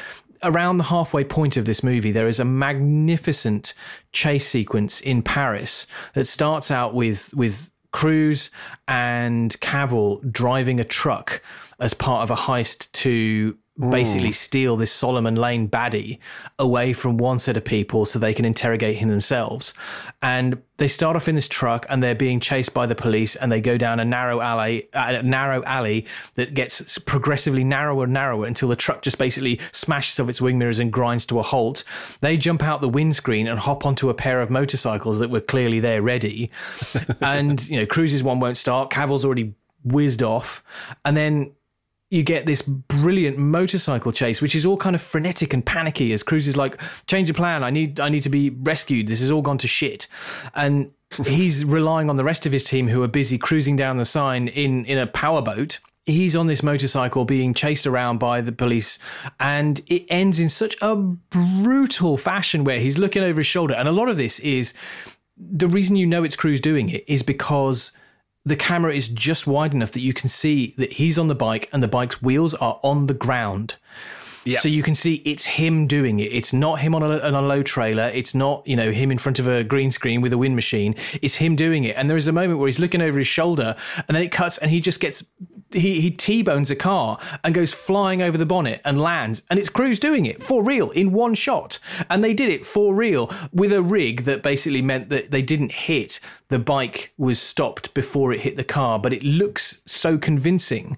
around the halfway point of this movie. There is a magnificent chase sequence in Paris that starts out with with Cruise and Cavill driving a truck as part of a heist to basically mm. steal this Solomon Lane baddie away from one set of people so they can interrogate him themselves. And they start off in this truck and they're being chased by the police and they go down a narrow alley, uh, a narrow alley that gets progressively narrower and narrower until the truck just basically smashes off its wing mirrors and grinds to a halt. They jump out the windscreen and hop onto a pair of motorcycles that were clearly there ready. and, you know, Cruise's one won't start. Cavill's already whizzed off. And then you get this brilliant motorcycle chase, which is all kind of frenetic and panicky as Cruise is like, change of plan. I need, I need to be rescued. This has all gone to shit. And he's relying on the rest of his team who are busy cruising down the Seine in, in a powerboat. he's on this motorcycle being chased around by the police and it ends in such a brutal fashion where he's looking over his shoulder and a lot of this is the reason you know it's Cruise doing it is because the camera is just wide enough that you can see that he's on the bike and the bike's wheels are on the ground. Yeah. So you can see it's him doing it. It's not him on a, on a low trailer. It's not, you know, him in front of a green screen with a wind machine. It's him doing it. And there is a moment where he's looking over his shoulder and then it cuts and he just gets he, he T-bones a car and goes flying over the bonnet and lands. And it's Cruise doing it for real in one shot. And they did it for real with a rig that basically meant that they didn't hit. The bike was stopped before it hit the car, but it looks so convincing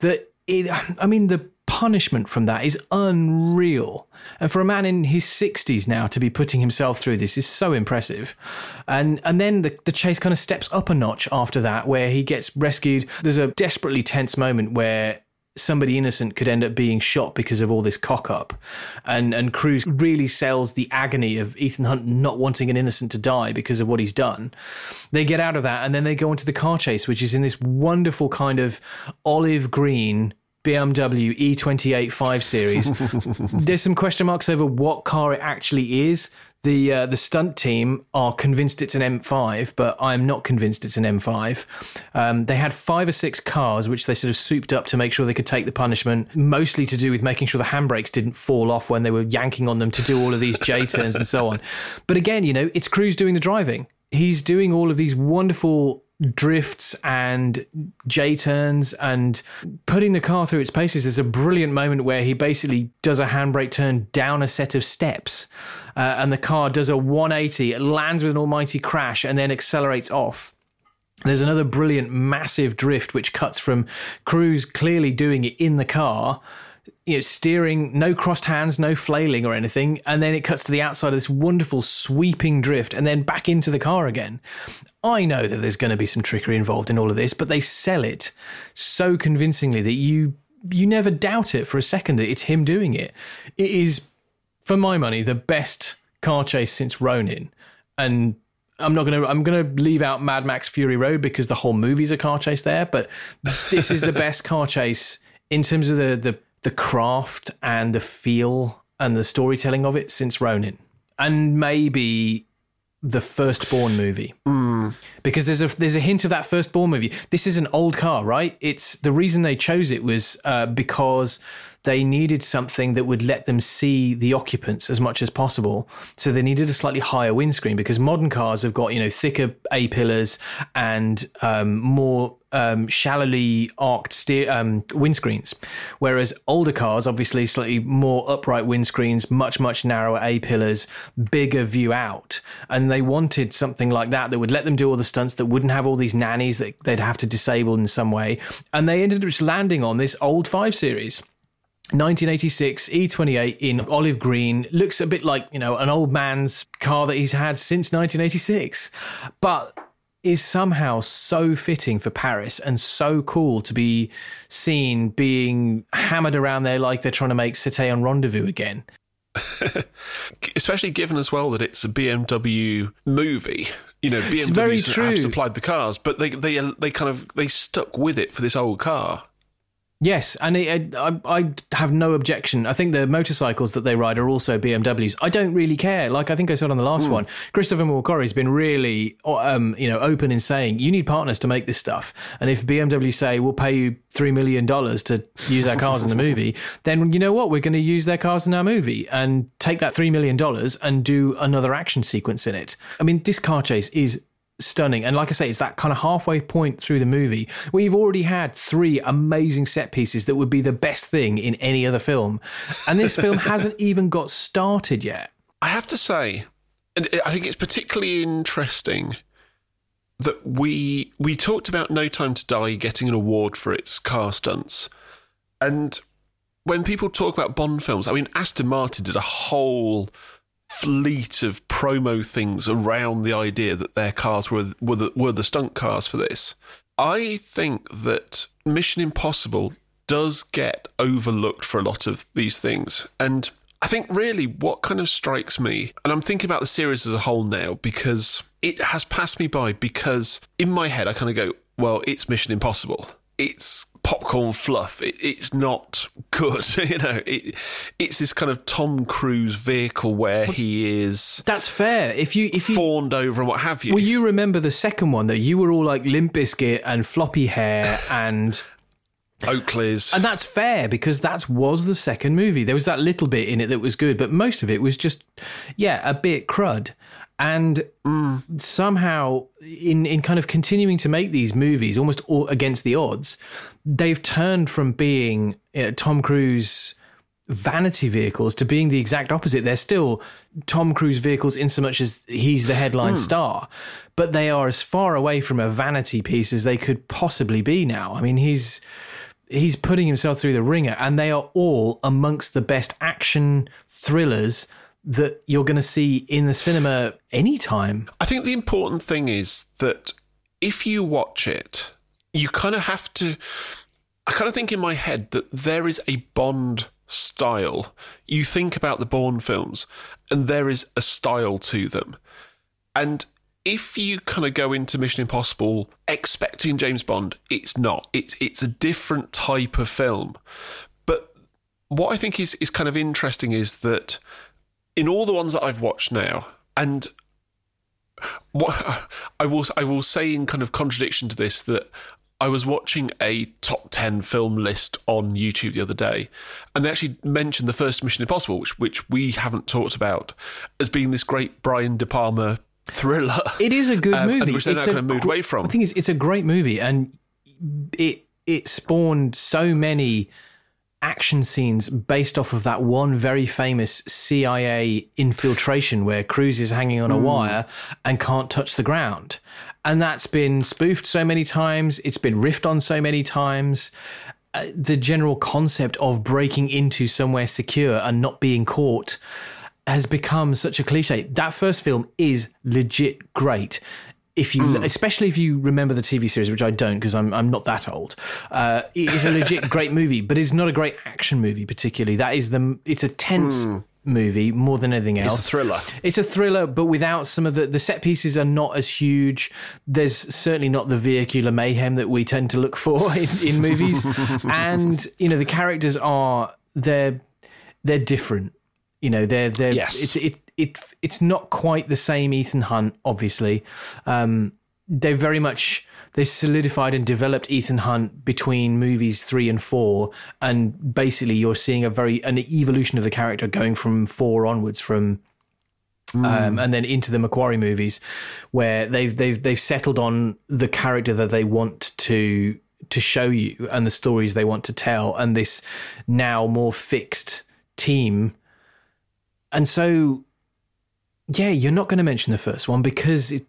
that it, I mean, the punishment from that is unreal. And for a man in his 60s now to be putting himself through this is so impressive. And and then the, the chase kind of steps up a notch after that, where he gets rescued. There's a desperately tense moment where somebody innocent could end up being shot because of all this cock up. And and Cruise really sells the agony of Ethan Hunt not wanting an innocent to die because of what he's done. They get out of that and then they go into the car chase, which is in this wonderful kind of olive green BMW E28 5 Series. There's some question marks over what car it actually is. The uh, the stunt team are convinced it's an M5, but I'm not convinced it's an M5. Um, they had five or six cars, which they sort of souped up to make sure they could take the punishment, mostly to do with making sure the handbrakes didn't fall off when they were yanking on them to do all of these J turns and so on. But again, you know, it's Cruise doing the driving. He's doing all of these wonderful drifts and J turns and putting the car through its paces. There's a brilliant moment where he basically does a handbrake turn down a set of steps uh, and the car does a 180, it lands with an almighty crash and then accelerates off. There's another brilliant massive drift which cuts from Cruise clearly doing it in the car you know, steering, no crossed hands, no flailing or anything. And then it cuts to the outside of this wonderful sweeping drift and then back into the car again. I know that there's going to be some trickery involved in all of this, but they sell it so convincingly that you you never doubt it for a second that it's him doing it. It is, for my money, the best car chase since Ronin. And I'm not gonna I'm gonna leave out Mad Max Fury Road because the whole movie's a car chase there, but this is the best car chase in terms of the the the craft and the feel and the storytelling of it since Ronin. And maybe the first Bourne movie. Mm. Because there's a there's a hint of that first Bourne movie. This is an old car, right? It's the reason they chose it was uh, because they needed something that would let them see the occupants as much as possible. So they needed a slightly higher windscreen because modern cars have got you know thicker A pillars and um, more um, shallowly arced steer, um, windscreens, whereas older cars, obviously, slightly more upright windscreens, much much narrower A pillars, bigger view out, and they wanted something like that that would let them do all the stunts that wouldn't have all these nannies that they'd have to disable in some way, and they ended up just landing on this old five series. 1986 E28 in olive green looks a bit like, you know, an old man's car that he's had since 1986. But is somehow so fitting for Paris and so cool to be seen being hammered around there like they're trying to make C'était un Rendezvous again. Especially given as well that it's a BMW movie. You know, BMW have supplied the cars, but they they they kind of they stuck with it for this old car. Yes, and it, I, I, have no objection. I think the motorcycles that they ride are also BMWs. I don't really care. Like I think I said on the last mm. one, Christopher McQuarrie has been really, um, you know, open in saying you need partners to make this stuff. And if BMW say we'll pay you three million dollars to use our cars in the movie, then you know what? We're going to use their cars in our movie and take that three million dollars and do another action sequence in it. I mean, this car chase is stunning. And like I say, it's that kind of halfway point through the movie where you've already had three amazing set pieces that would be the best thing in any other film. And this film hasn't even got started yet. I have to say, and I think it's particularly interesting that we we talked about No Time to Die getting an award for its car stunts. And when people talk about Bond films, I mean Aston Martin did a whole fleet of promo things around the idea that their cars were were the, were the stunt cars for this. I think that Mission Impossible does get overlooked for a lot of these things, and I think really what kind of strikes me, and I'm thinking about the series as a whole now because it has passed me by. Because in my head, I kind of go, well, it's Mission Impossible. It's popcorn fluff. It, it's not good. you know, it, it's this kind of Tom Cruise vehicle where he is. That's fair. If you if you fawned over and what have you. Well, you remember the second one that you were all like Limp Bizkit and floppy hair and Oakleys. And that's fair because that was the second movie. There was that little bit in it that was good, but most of it was just, yeah, a bit crud. And mm. somehow, in, in kind of continuing to make these movies almost all against the odds, they've turned from being you know, Tom Cruise vanity vehicles to being the exact opposite. They're still Tom Cruise vehicles in so much as he's the headline mm. star, but they are as far away from a vanity piece as they could possibly be now. I mean, he's he's putting himself through the ringer, and they are all amongst the best action thrillers that you're going to see in the cinema anytime. I think the important thing is that if you watch it, you kind of have to. I kind of think in my head that there is a Bond style. You think about the Bourne films, and there is a style to them. And if you kind of go into Mission Impossible expecting James Bond, it's not. It's it's a different type of film. But what I think is is kind of interesting is that in all the ones that I've watched now, and what I will I will say in kind of contradiction to this that I was watching a top 10 film list on YouTube the other day, and they actually mentioned the first Mission Impossible, which, which we haven't talked about, as being this great Brian De Palma thriller. It is a good um, movie. Which they're it's kind of moved away from. The thing is, it's a great movie, and it it spawned so many action scenes based off of that one very famous CIA infiltration where Cruise is hanging on a mm. wire and can't touch the ground. And that's been spoofed so many times, it's been riffed on so many times. Uh, the general concept of breaking into somewhere secure and not being caught has become such a cliche. That first film is legit great. If you, mm. especially if you remember the TV series, which I don't because I'm I'm not that old, uh, it is a legit great movie, but it's not a great action movie particularly. That is the it's a tense mm. movie more than anything else. It's a thriller. It's a thriller, but without some of the the set pieces are not as huge. There's certainly not the vehicular mayhem that we tend to look for in, in movies, and you know the characters are they're they're different you know, they're they're yes. it's it it it's not quite the same Ethan Hunt, obviously. Um, they very much they solidified and developed Ethan Hunt between movies three and four, and basically you're seeing a very an evolution of the character going from four onwards, from Mm. Um, and then into the McQuarrie movies, where they've they've they've settled on the character that they want to to show you and the stories they want to tell, and this now more fixed team and so, yeah, you're not going to mention the first one because it,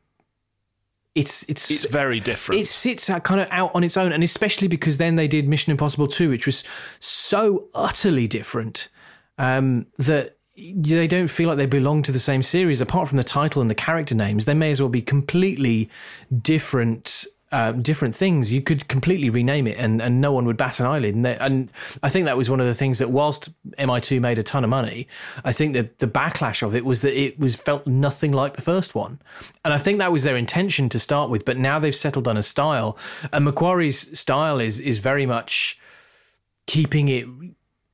it's it's it's very different. It sits kind of out on its own, and especially because then they did Mission Impossible Two, which was so utterly different um, that they don't feel like they belong to the same series. Apart from the title and the character names, they may as well be completely different uh, different things, you could completely rename it and, and no one would bat an eyelid. And, they, and I think that was one of the things that, whilst MI2 made a ton of money, I think that the backlash of it was that it was felt nothing like the first one. And I think that was their intention to start with. But now they've settled on a style. And McQuarrie's style is is very much keeping it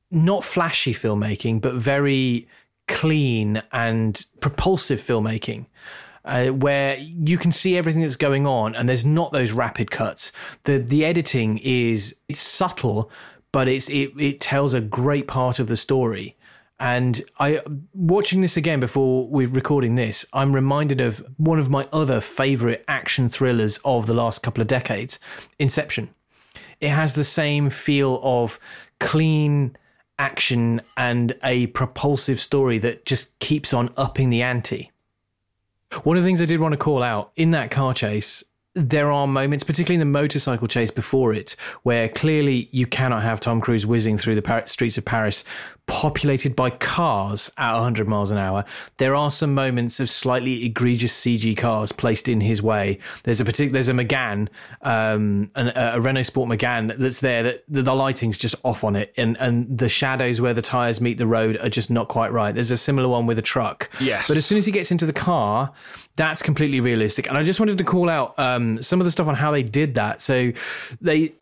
not flashy filmmaking, but very clean and propulsive filmmaking uh, where you can see everything that's going on and there's not those rapid cuts. The the editing is it's subtle, but it's it, it tells a great part of the story. And I watching this again before we're recording this, I'm reminded of one of my other favorite action thrillers of the last couple of decades, Inception. It has the same feel of clean action and a propulsive story that just keeps on upping the ante. One of the things I did want to call out in that car chase, there are moments, particularly in the motorcycle chase before it, where clearly you cannot have Tom Cruise whizzing through the streets of Paris populated by cars at 100 miles an hour. There are some moments of slightly egregious CG cars placed in his way. There's a particular, there's a Megane, um, an, a Renault Sport Megane that's there that the lighting's just off on it, and and the shadows where the tires meet the road are just not quite right. There's a similar one with a truck. Yes. But as soon as he gets into the car, that's completely realistic. And I just wanted to call out. Um, um, some of the stuff on how they did that. So they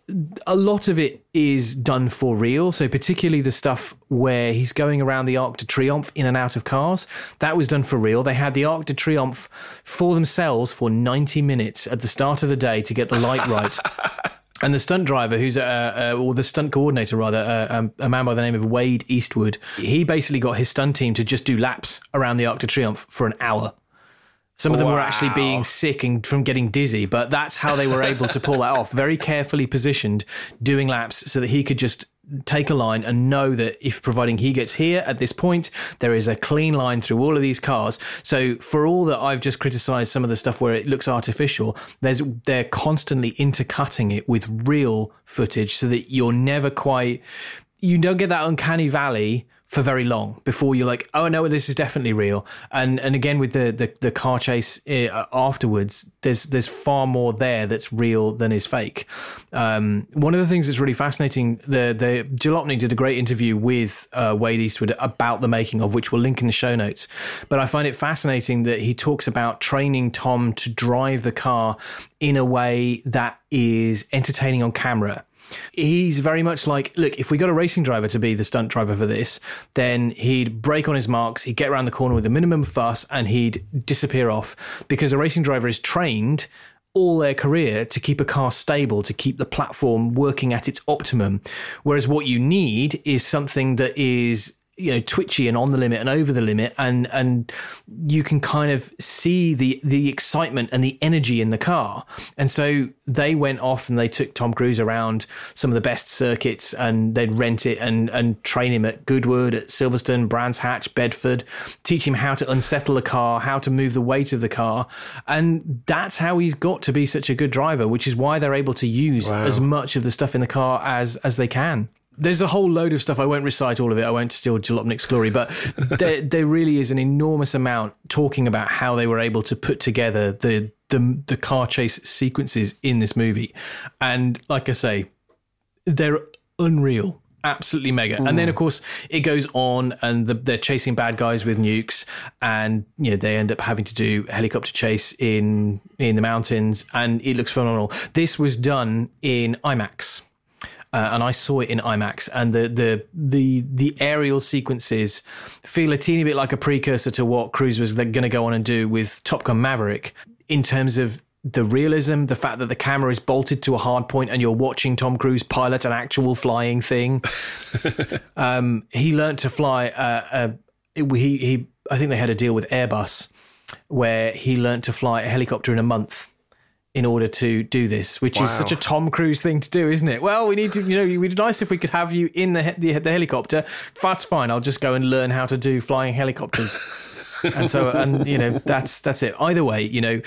a lot of it is done for real. So particularly the stuff where he's going around the Arc de Triomphe in and out of cars, that was done for real. They had the Arc de Triomphe for themselves for 90 minutes at the start of the day to get the light right. And the stunt driver, who's a, or the stunt coordinator rather, a, a, man by the name of Wade Eastwood, he basically got his stunt team to just do laps around the Arc de Triomphe for an hour. Some of them wow. were actually being sick and from getting dizzy, but that's how they were able to pull that off. Very carefully positioned, doing laps so that he could just take a line and know that if providing he gets here at this point, there is a clean line through all of these cars. So for all that I've just criticized some of the stuff where it looks artificial, there's they're constantly intercutting it with real footage so that you're never quite you don't get that uncanny valley for very long before you're like, oh no, this is definitely real. And and again with the the, the car chase uh, afterwards, there's there's far more there that's real than is fake. Um, one of the things that's really fascinating, the the Jalopnik did a great interview with uh, Wade Eastwood about the making of, which we'll link in the show notes. But I find it fascinating that he talks about training Tom to drive the car in a way that is entertaining on camera He's very much like, look, if we got a racing driver to be the stunt driver for this, then he'd break on his marks, he'd get around the corner with a minimum fuss, and he'd disappear off because a racing driver is trained all their career to keep a car stable, to keep the platform working at its optimum. Whereas what you need is something that is you know twitchy and on the limit and over the limit and and you can kind of see the the excitement and the energy in the car. And so they went off and they took Tom Cruise around some of the best circuits and they'd rent it and and train him at Goodwood at Silverstone Brands Hatch Bedford teach him how to unsettle a car how to move the weight of the car. And that's how he's got to be such a good driver which is why they're able to use wow. as much of the stuff in the car as as they can there's a whole load of stuff. I won't recite all of it. I won't steal Jalopnik's glory, but there, there really is an enormous amount talking about how they were able to put together the the the car chase sequences in this movie, and like I say, they're unreal. Absolutely mega, mm. and then of course it goes on, and the, they're chasing bad guys with nukes, and you know they end up having to do helicopter chase in in the mountains, and it looks phenomenal. This was done in IMAX, uh, and I saw it in IMAX, and the the the the aerial sequences feel a teeny bit like a precursor to what Cruise was going to go on and do with Top Gun Maverick in terms of the realism, the fact that the camera is bolted to a hard point and you're watching Tom Cruise pilot an actual flying thing. um, he learned to fly. Uh, uh, he he. I think they had a deal with Airbus where he learned to fly a helicopter in a month in order to do this, which wow. is such a Tom Cruise thing to do, isn't it? Well, we need to, you know, it'd be nice if we could have you in the, the, the helicopter. That's fine. I'll just go and learn how to do flying helicopters. and so, and you know, that's that's it. Either way, you know,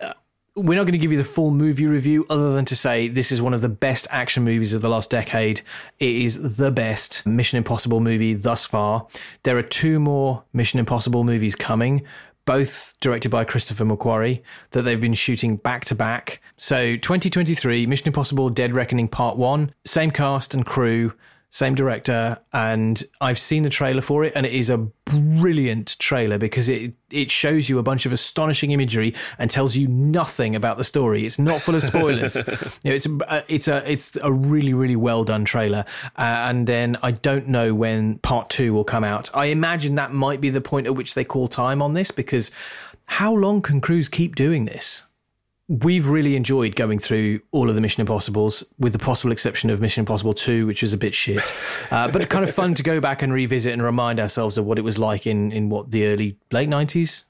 uh, we're not going to give you the full movie review other than to say this is one of the best action movies of the last decade. It is the best Mission Impossible movie thus far. There are two more Mission Impossible movies coming both directed by Christopher McQuarrie, that they've been shooting back to back. So 2023, Mission Impossible Dead Reckoning Part 1, same cast and crew, same director, and I've seen the trailer for it, and it is a brilliant trailer because it it shows you a bunch of astonishing imagery and tells you nothing about the story. It's not full of spoilers. you know, it's a, it's a it's a really really well done trailer, uh, and then I don't know when part two will come out. I imagine that might be the point at which they call time on this because how long can Cruise keep doing this? We've really enjoyed going through all of the Mission Impossibles, with the possible exception of Mission Impossible 2, which was a bit shit. Uh, but kind of fun to go back and revisit and remind ourselves of what it was like in, in what, the early, late 90s?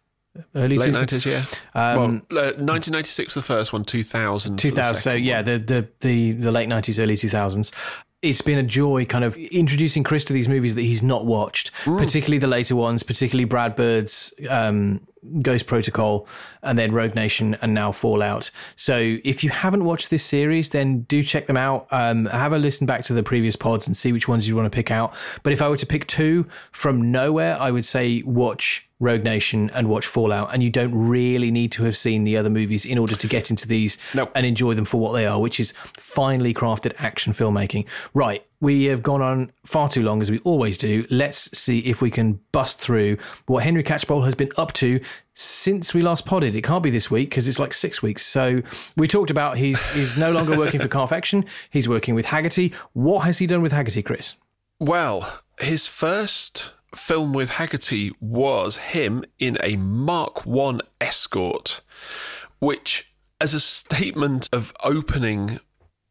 Early late 90s, yeah. Um, well, uh, 1996 the first one, 2000. 2000, so yeah, the, the, the, the late 90s, early 2000s it's been a joy kind of introducing Chris to these movies that he's not watched, mm. particularly the later ones, particularly Brad Bird's um, Ghost Protocol and then Rogue Nation and now Fallout. So if you haven't watched this series, then do check them out. Um, have a listen back to the previous pods and see which ones you want to pick out. But if I were to pick two from nowhere, I would say watch Rogue Nation and watch Fallout, and you don't really need to have seen the other movies in order to get into these and enjoy them for what they are, which is finely crafted action filmmaking. Right, we have gone on far too long as we always do. Let's see if we can bust through what Henry Catchpole has been up to since we last podded. It can't be this week because it's like six weeks. So we talked about he's he's no longer working for Carfection. He's working with Hagerty. What has he done with Hagerty, Chris? Well, his first film with Hagerty was him in a Mark One escort, which, as a statement of opening,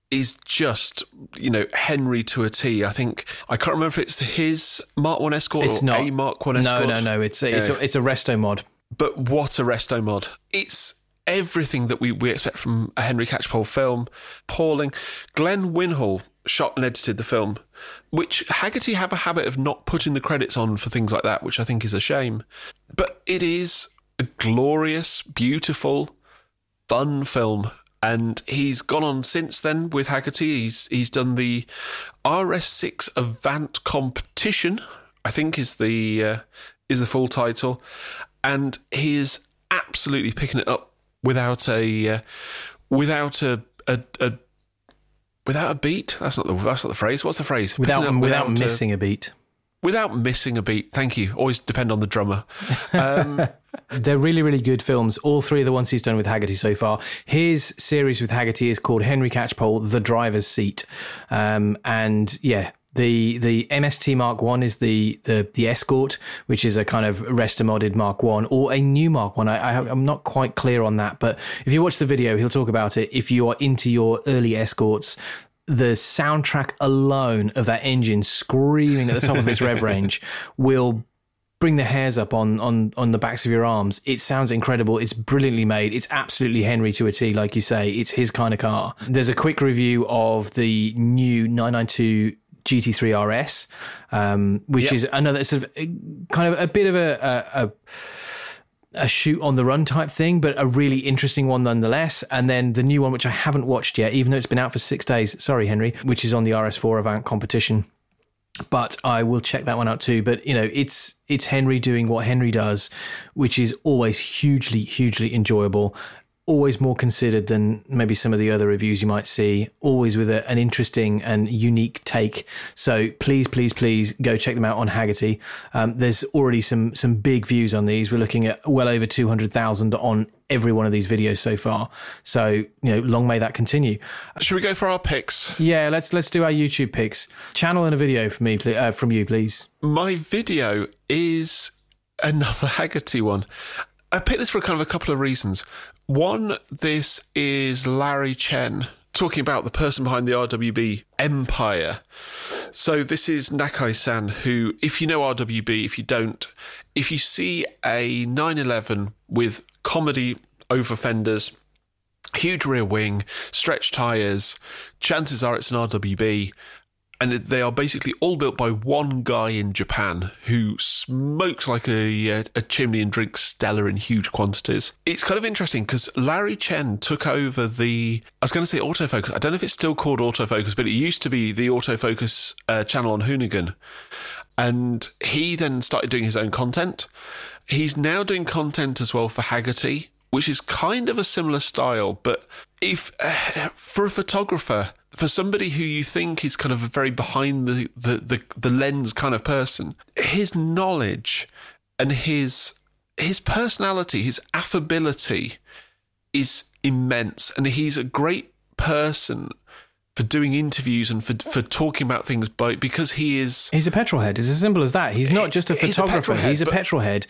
is just you know Henry to a T. I think I can't remember if it's his Mark One escort It's or not a Mark One escort. no, no. It's a, it's a, it's a resto mod. But what a resto mod! It's everything that we, we expect from a Henry Catchpole film. Appalling. Glenn Winhall shot and edited the film, which Hagerty have a habit of not putting the credits on for things like that, which I think is a shame. But it is a glorious, beautiful, fun film. And he's gone on since then with Hagerty. He's he's done the RS6 Avant competition, I think is the uh, is the full title, and he is absolutely picking it up without a uh, without a, a, a without a beat. That's not the that's not the phrase. What's the phrase? Without up without, a- missing a beat. without missing a beat. Thank you. Always depend on the drummer. Um, They're really, really good films. All three of the ones he's done with Hagerty so far. His series with Hagerty is called Henry Catchpole: The Driver's Seat, um, and yeah. The the MST Mark One is the, the the escort, which is a kind of resta modded Mark One or a new Mark One. I, I I'm not quite clear on that, but if you watch the video, he'll talk about it. If you are into your early escorts, the soundtrack alone of that engine screaming at the top of its rev range will bring the hairs up on on on the backs of your arms. It sounds incredible. It's brilliantly made. It's absolutely Henry to a T, like you say. It's his kind of car. There's a quick review of the new 992 GT3 RS, um, which Yep. is another sort of uh, kind of a bit of a, a, a a shoot on the run type thing, but a really interesting one nonetheless. And then the new one, which I haven't watched yet, even though it's been out for six days. Sorry, Henry, which is on the RS4 Avant competition. But I will check that one out too. But you know, it's it's Henry doing what Henry does, which is always hugely, hugely enjoyable. Always more considered than maybe some of the other reviews you might see. Always with a, an interesting and unique take. So please, please, please go check them out on Hagerty. Um, there's already some some big views on these. We're looking at well over two hundred thousand on every one of these videos so far. So you know, long may that continue. should we go for our picks? Yeah, let's let's do our YouTube picks. Channel and a video for me, uh, from you, please. My video is another Hagerty one. I picked this for kind of a couple of reasons. One, this is Larry Chen talking about the person behind the RWB empire. So this is Nakai San, who, if you know RWB, if you don't, if you see a 911 with comedy over fenders, huge rear wing, stretched tyres, chances are it's an RWB. And they are basically all built by one guy in Japan who smokes like a, uh, a chimney and drinks Stella in huge quantities. It's kind of interesting because Larry Chen took over the, I was going to say autofocus. I don't know if it's still called autofocus, but it used to be the autofocus uh, channel on Hoonigan. And he then started doing his own content. He's now doing content as well for Hagerty, which is kind of a similar style. But if uh, for a photographer, for somebody who you think is kind of a very behind the, the, the, the lens kind of person, his knowledge and his his personality, his affability is immense, and he's a great person for doing interviews and for for talking about things. But because he is He's a petrol head. It's as simple as that. He's not just a photographer. He's a petrol head.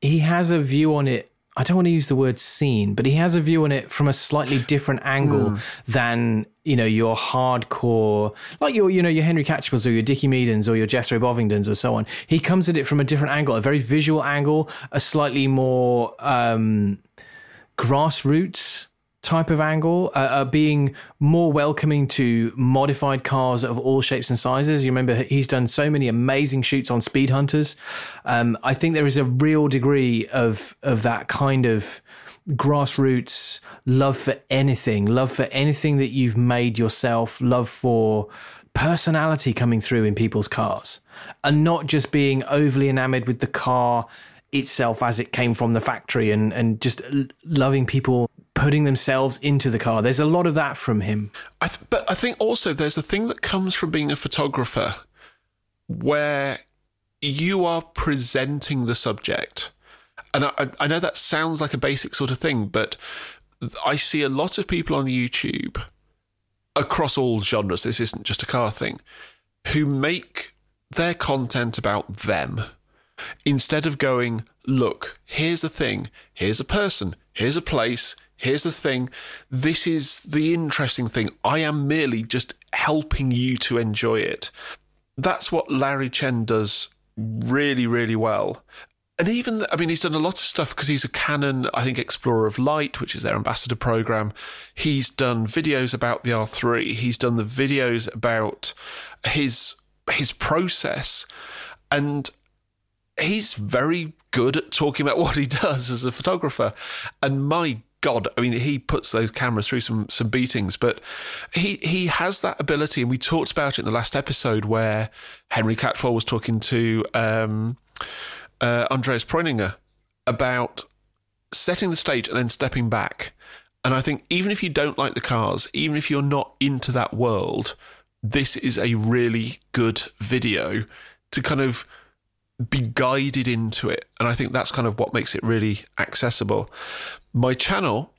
He has a view on it. I don't want to use the word scene, but he has a view on it from a slightly different angle Hmm. than you know your hardcore, like your you know your Henry Catchpoles or your Dickie Meadens or your Jethro Bovingdons or so on. He comes at it from a different angle, a very visual angle, a slightly more um, grassroots type of angle, uh, uh, being more welcoming to modified cars of all shapes and sizes. You remember he's done so many amazing shoots on Speedhunters. Um, I think there is a real degree of of that kind of grassroots love for anything, love for anything that you've made yourself, love for personality coming through in people's cars, and not just being overly enamored with the car itself as it came from the factory and, and just loving people putting themselves into the car. There's a lot of that from him. I th- but I think also there's a thing that comes from being a photographer where you are presenting the subject. And I, I know that sounds like a basic sort of thing, but I see a lot of people on YouTube across all genres, this isn't just a car thing, who make their content about them instead of going, look, here's a thing, here's a person, here's a place, here's the thing. This is the interesting thing. I am merely just helping you to enjoy it. That's what Larry Chen does really, really well. And even, I mean, he's done a lot of stuff because he's a Canon, I think, Explorer of Light, which is their ambassador program. He's done videos about the R3. He's done the videos about his his process, and he's very good at talking about what he does as a photographer. And my God, I mean, he puts those cameras through some some beatings, but he he has that ability, and we talked about it in the last episode where Henry Catchpole was talking to um, uh, Andreas Preuninger about setting the stage and then stepping back. And I think even if you don't like the cars, even if you're not into that world, this is a really good video to kind of be guided into it. And I think that's kind of what makes it really accessible. My channel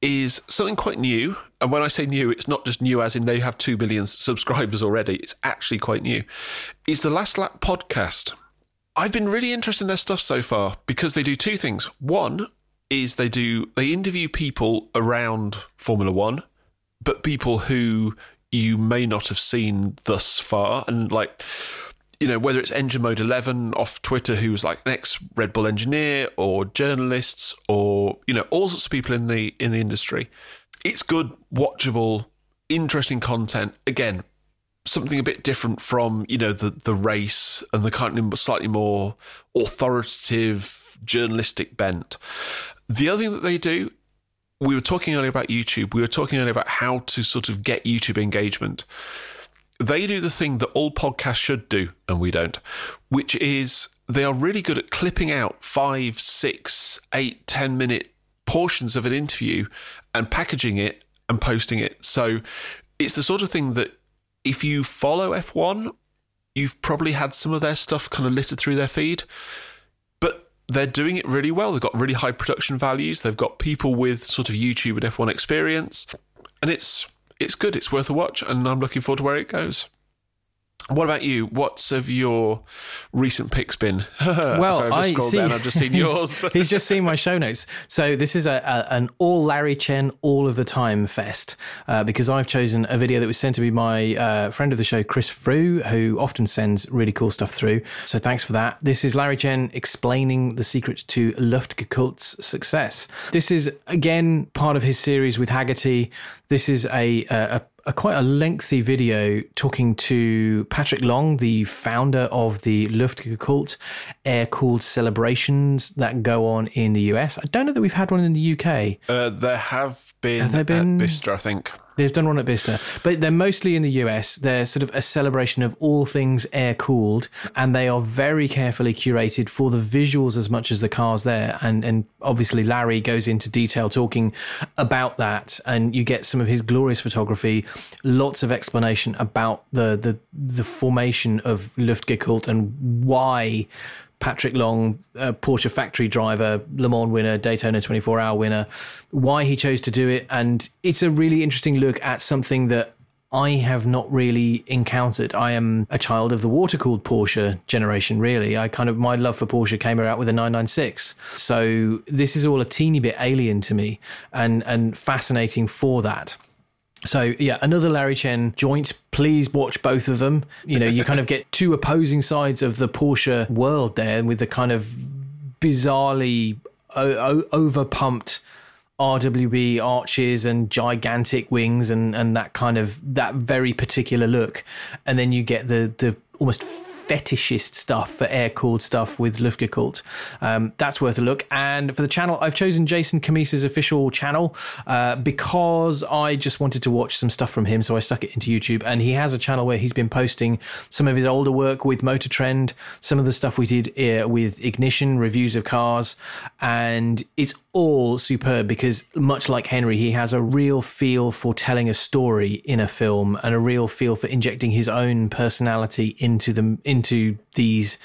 is something quite new. And when I say new, it's not just new as in they have 2 million subscribers already. It's actually quite new. It's the Last Lap podcast. I've been really interested in their stuff so far because they do two things. One is they do they interview people around Formula 1, but people who you may not have seen thus far and like you know, whether it's Engine Mode 11 off Twitter, who's like an ex Red Bull engineer, or journalists, or you know, all sorts of people in the in the industry. It's good, watchable, interesting content. Again, something a bit different from you know the the race and the kind of slightly more authoritative journalistic bent. The other thing that they do, we were talking earlier about YouTube. We were talking earlier about how to sort of get YouTube engagement they do the thing that all podcasts should do, and we don't, which is they are really good at clipping out five, six, eight, ten minute portions of an interview and packaging it and posting it. So it's the sort of thing that if you follow F1, you've probably had some of their stuff kind of littered through their feed, but they're doing it really well. They've got really high production values. They've got people with sort of YouTube and F1 experience, and it's it's good. It's worth a watch, and I'm looking forward to where it goes. What about you? What's of your recent picks been? well, Sorry, I see. Down. I've just seen yours. He's just seen my show notes. So this is a, a an all Larry Chen all of the time fest uh, because I've chosen a video that was sent to me by uh, friend of the show Chris Frew, who often sends really cool stuff through. So thanks for that. This is Larry Chen explaining the secret to Luftgekühlt's success. This is again part of his series with Hagerty. This is a, a, a quite a lengthy video talking to Patrick Long, the founder of the Luftgekühlt air cooled celebrations that go on in the US. I don't know that we've had one in the UK. Uh, there have been, have been? at Bicester, I think. They've done one at Bicester, but they're mostly in the US. They're sort of a celebration of all things air cooled, and they are very carefully curated for the visuals as much as the cars there. And and obviously Larry goes into detail talking about that, and you get some of his glorious photography, lots of explanation about the the the formation of Luftgekühlt and why Patrick Long, a Porsche factory driver, Le Mans winner, Daytona 24 hour winner, why he chose to do it. And it's a really interesting look at something that I have not really encountered. I am a child of the water cooled Porsche generation, really. I kind of, my love for Porsche came out with a 996. So this is all a teeny bit alien to me and, and fascinating for that. So yeah, another Larry Chen joint. Please watch both of them. You know, you kind of get two opposing sides of the Porsche world there, with the kind of bizarrely o- o- over pumped RWB arches and gigantic wings and and that kind of that very particular look, and then you get the the almost fetishist stuff for air cooled stuff with Luftgekühlt. Um, that's worth a look. And for the channel, I've chosen Jason Cammisa's official channel uh, because I just wanted to watch some stuff from him. So I stuck it into YouTube. And he has a channel where he's been posting some of his older work with Motor Trend, some of the stuff we did uh, with Ignition, reviews of cars. And it's all superb because, much like Henry, he has a real feel for telling a story in a film and a real feel for injecting his own personality into them into these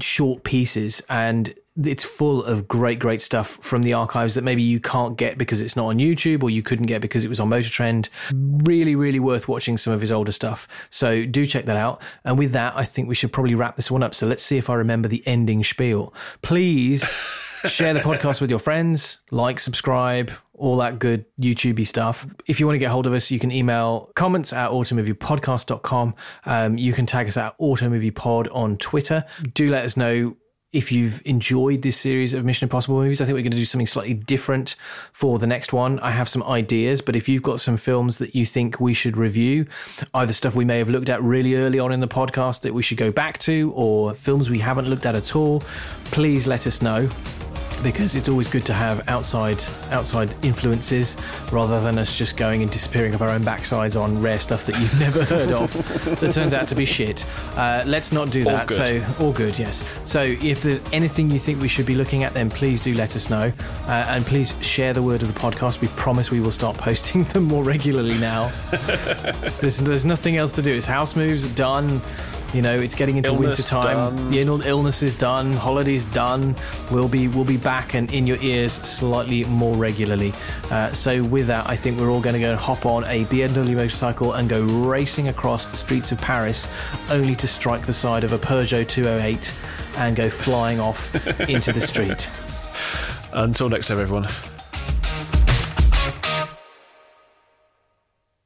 short pieces and it's full of great great stuff from the archives that maybe you can't get because it's not on YouTube or you couldn't get because it was on Motor Trend. Really really worth watching some of his older stuff. So do check that out. And with that I think we should probably wrap this one up. So let's see if I remember the ending spiel. Please share the podcast with your friends like subscribe all that good YouTubey stuff. If you want to get hold of us, you can email comments at automoviepodcast.com. Um, you can tag us at automoviepod on Twitter. Do let us know if you've enjoyed this series of Mission Impossible movies, I think we're going to do something slightly different for the next one. I have some ideas, but if you've got some films that you think we should review, either stuff we may have looked at really early on in the podcast that we should go back to, or films we haven't looked at at all, please let us know because it's always good to have outside outside influences rather than us just going and disappearing up our own backsides on rare stuff that you've never heard of that turns out to be shit. Uh, let's not do that. All so all good, yes. So if there's anything you think we should be looking at, then please do let us know, uh, and please share the word of the podcast. We promise we will start posting them more regularly now. there's there's nothing else to do. It's house moves done. You know, it's getting into Illness winter time. The ill- illness is done. Holidays done. We'll be we'll be back and in your ears slightly more regularly. Uh, so with that, I think we're all going to go and hop on a BMW motorcycle and go racing across the streets of Paris, only to strike the side of a Peugeot 208 and go flying off into the street. Until next time, everyone.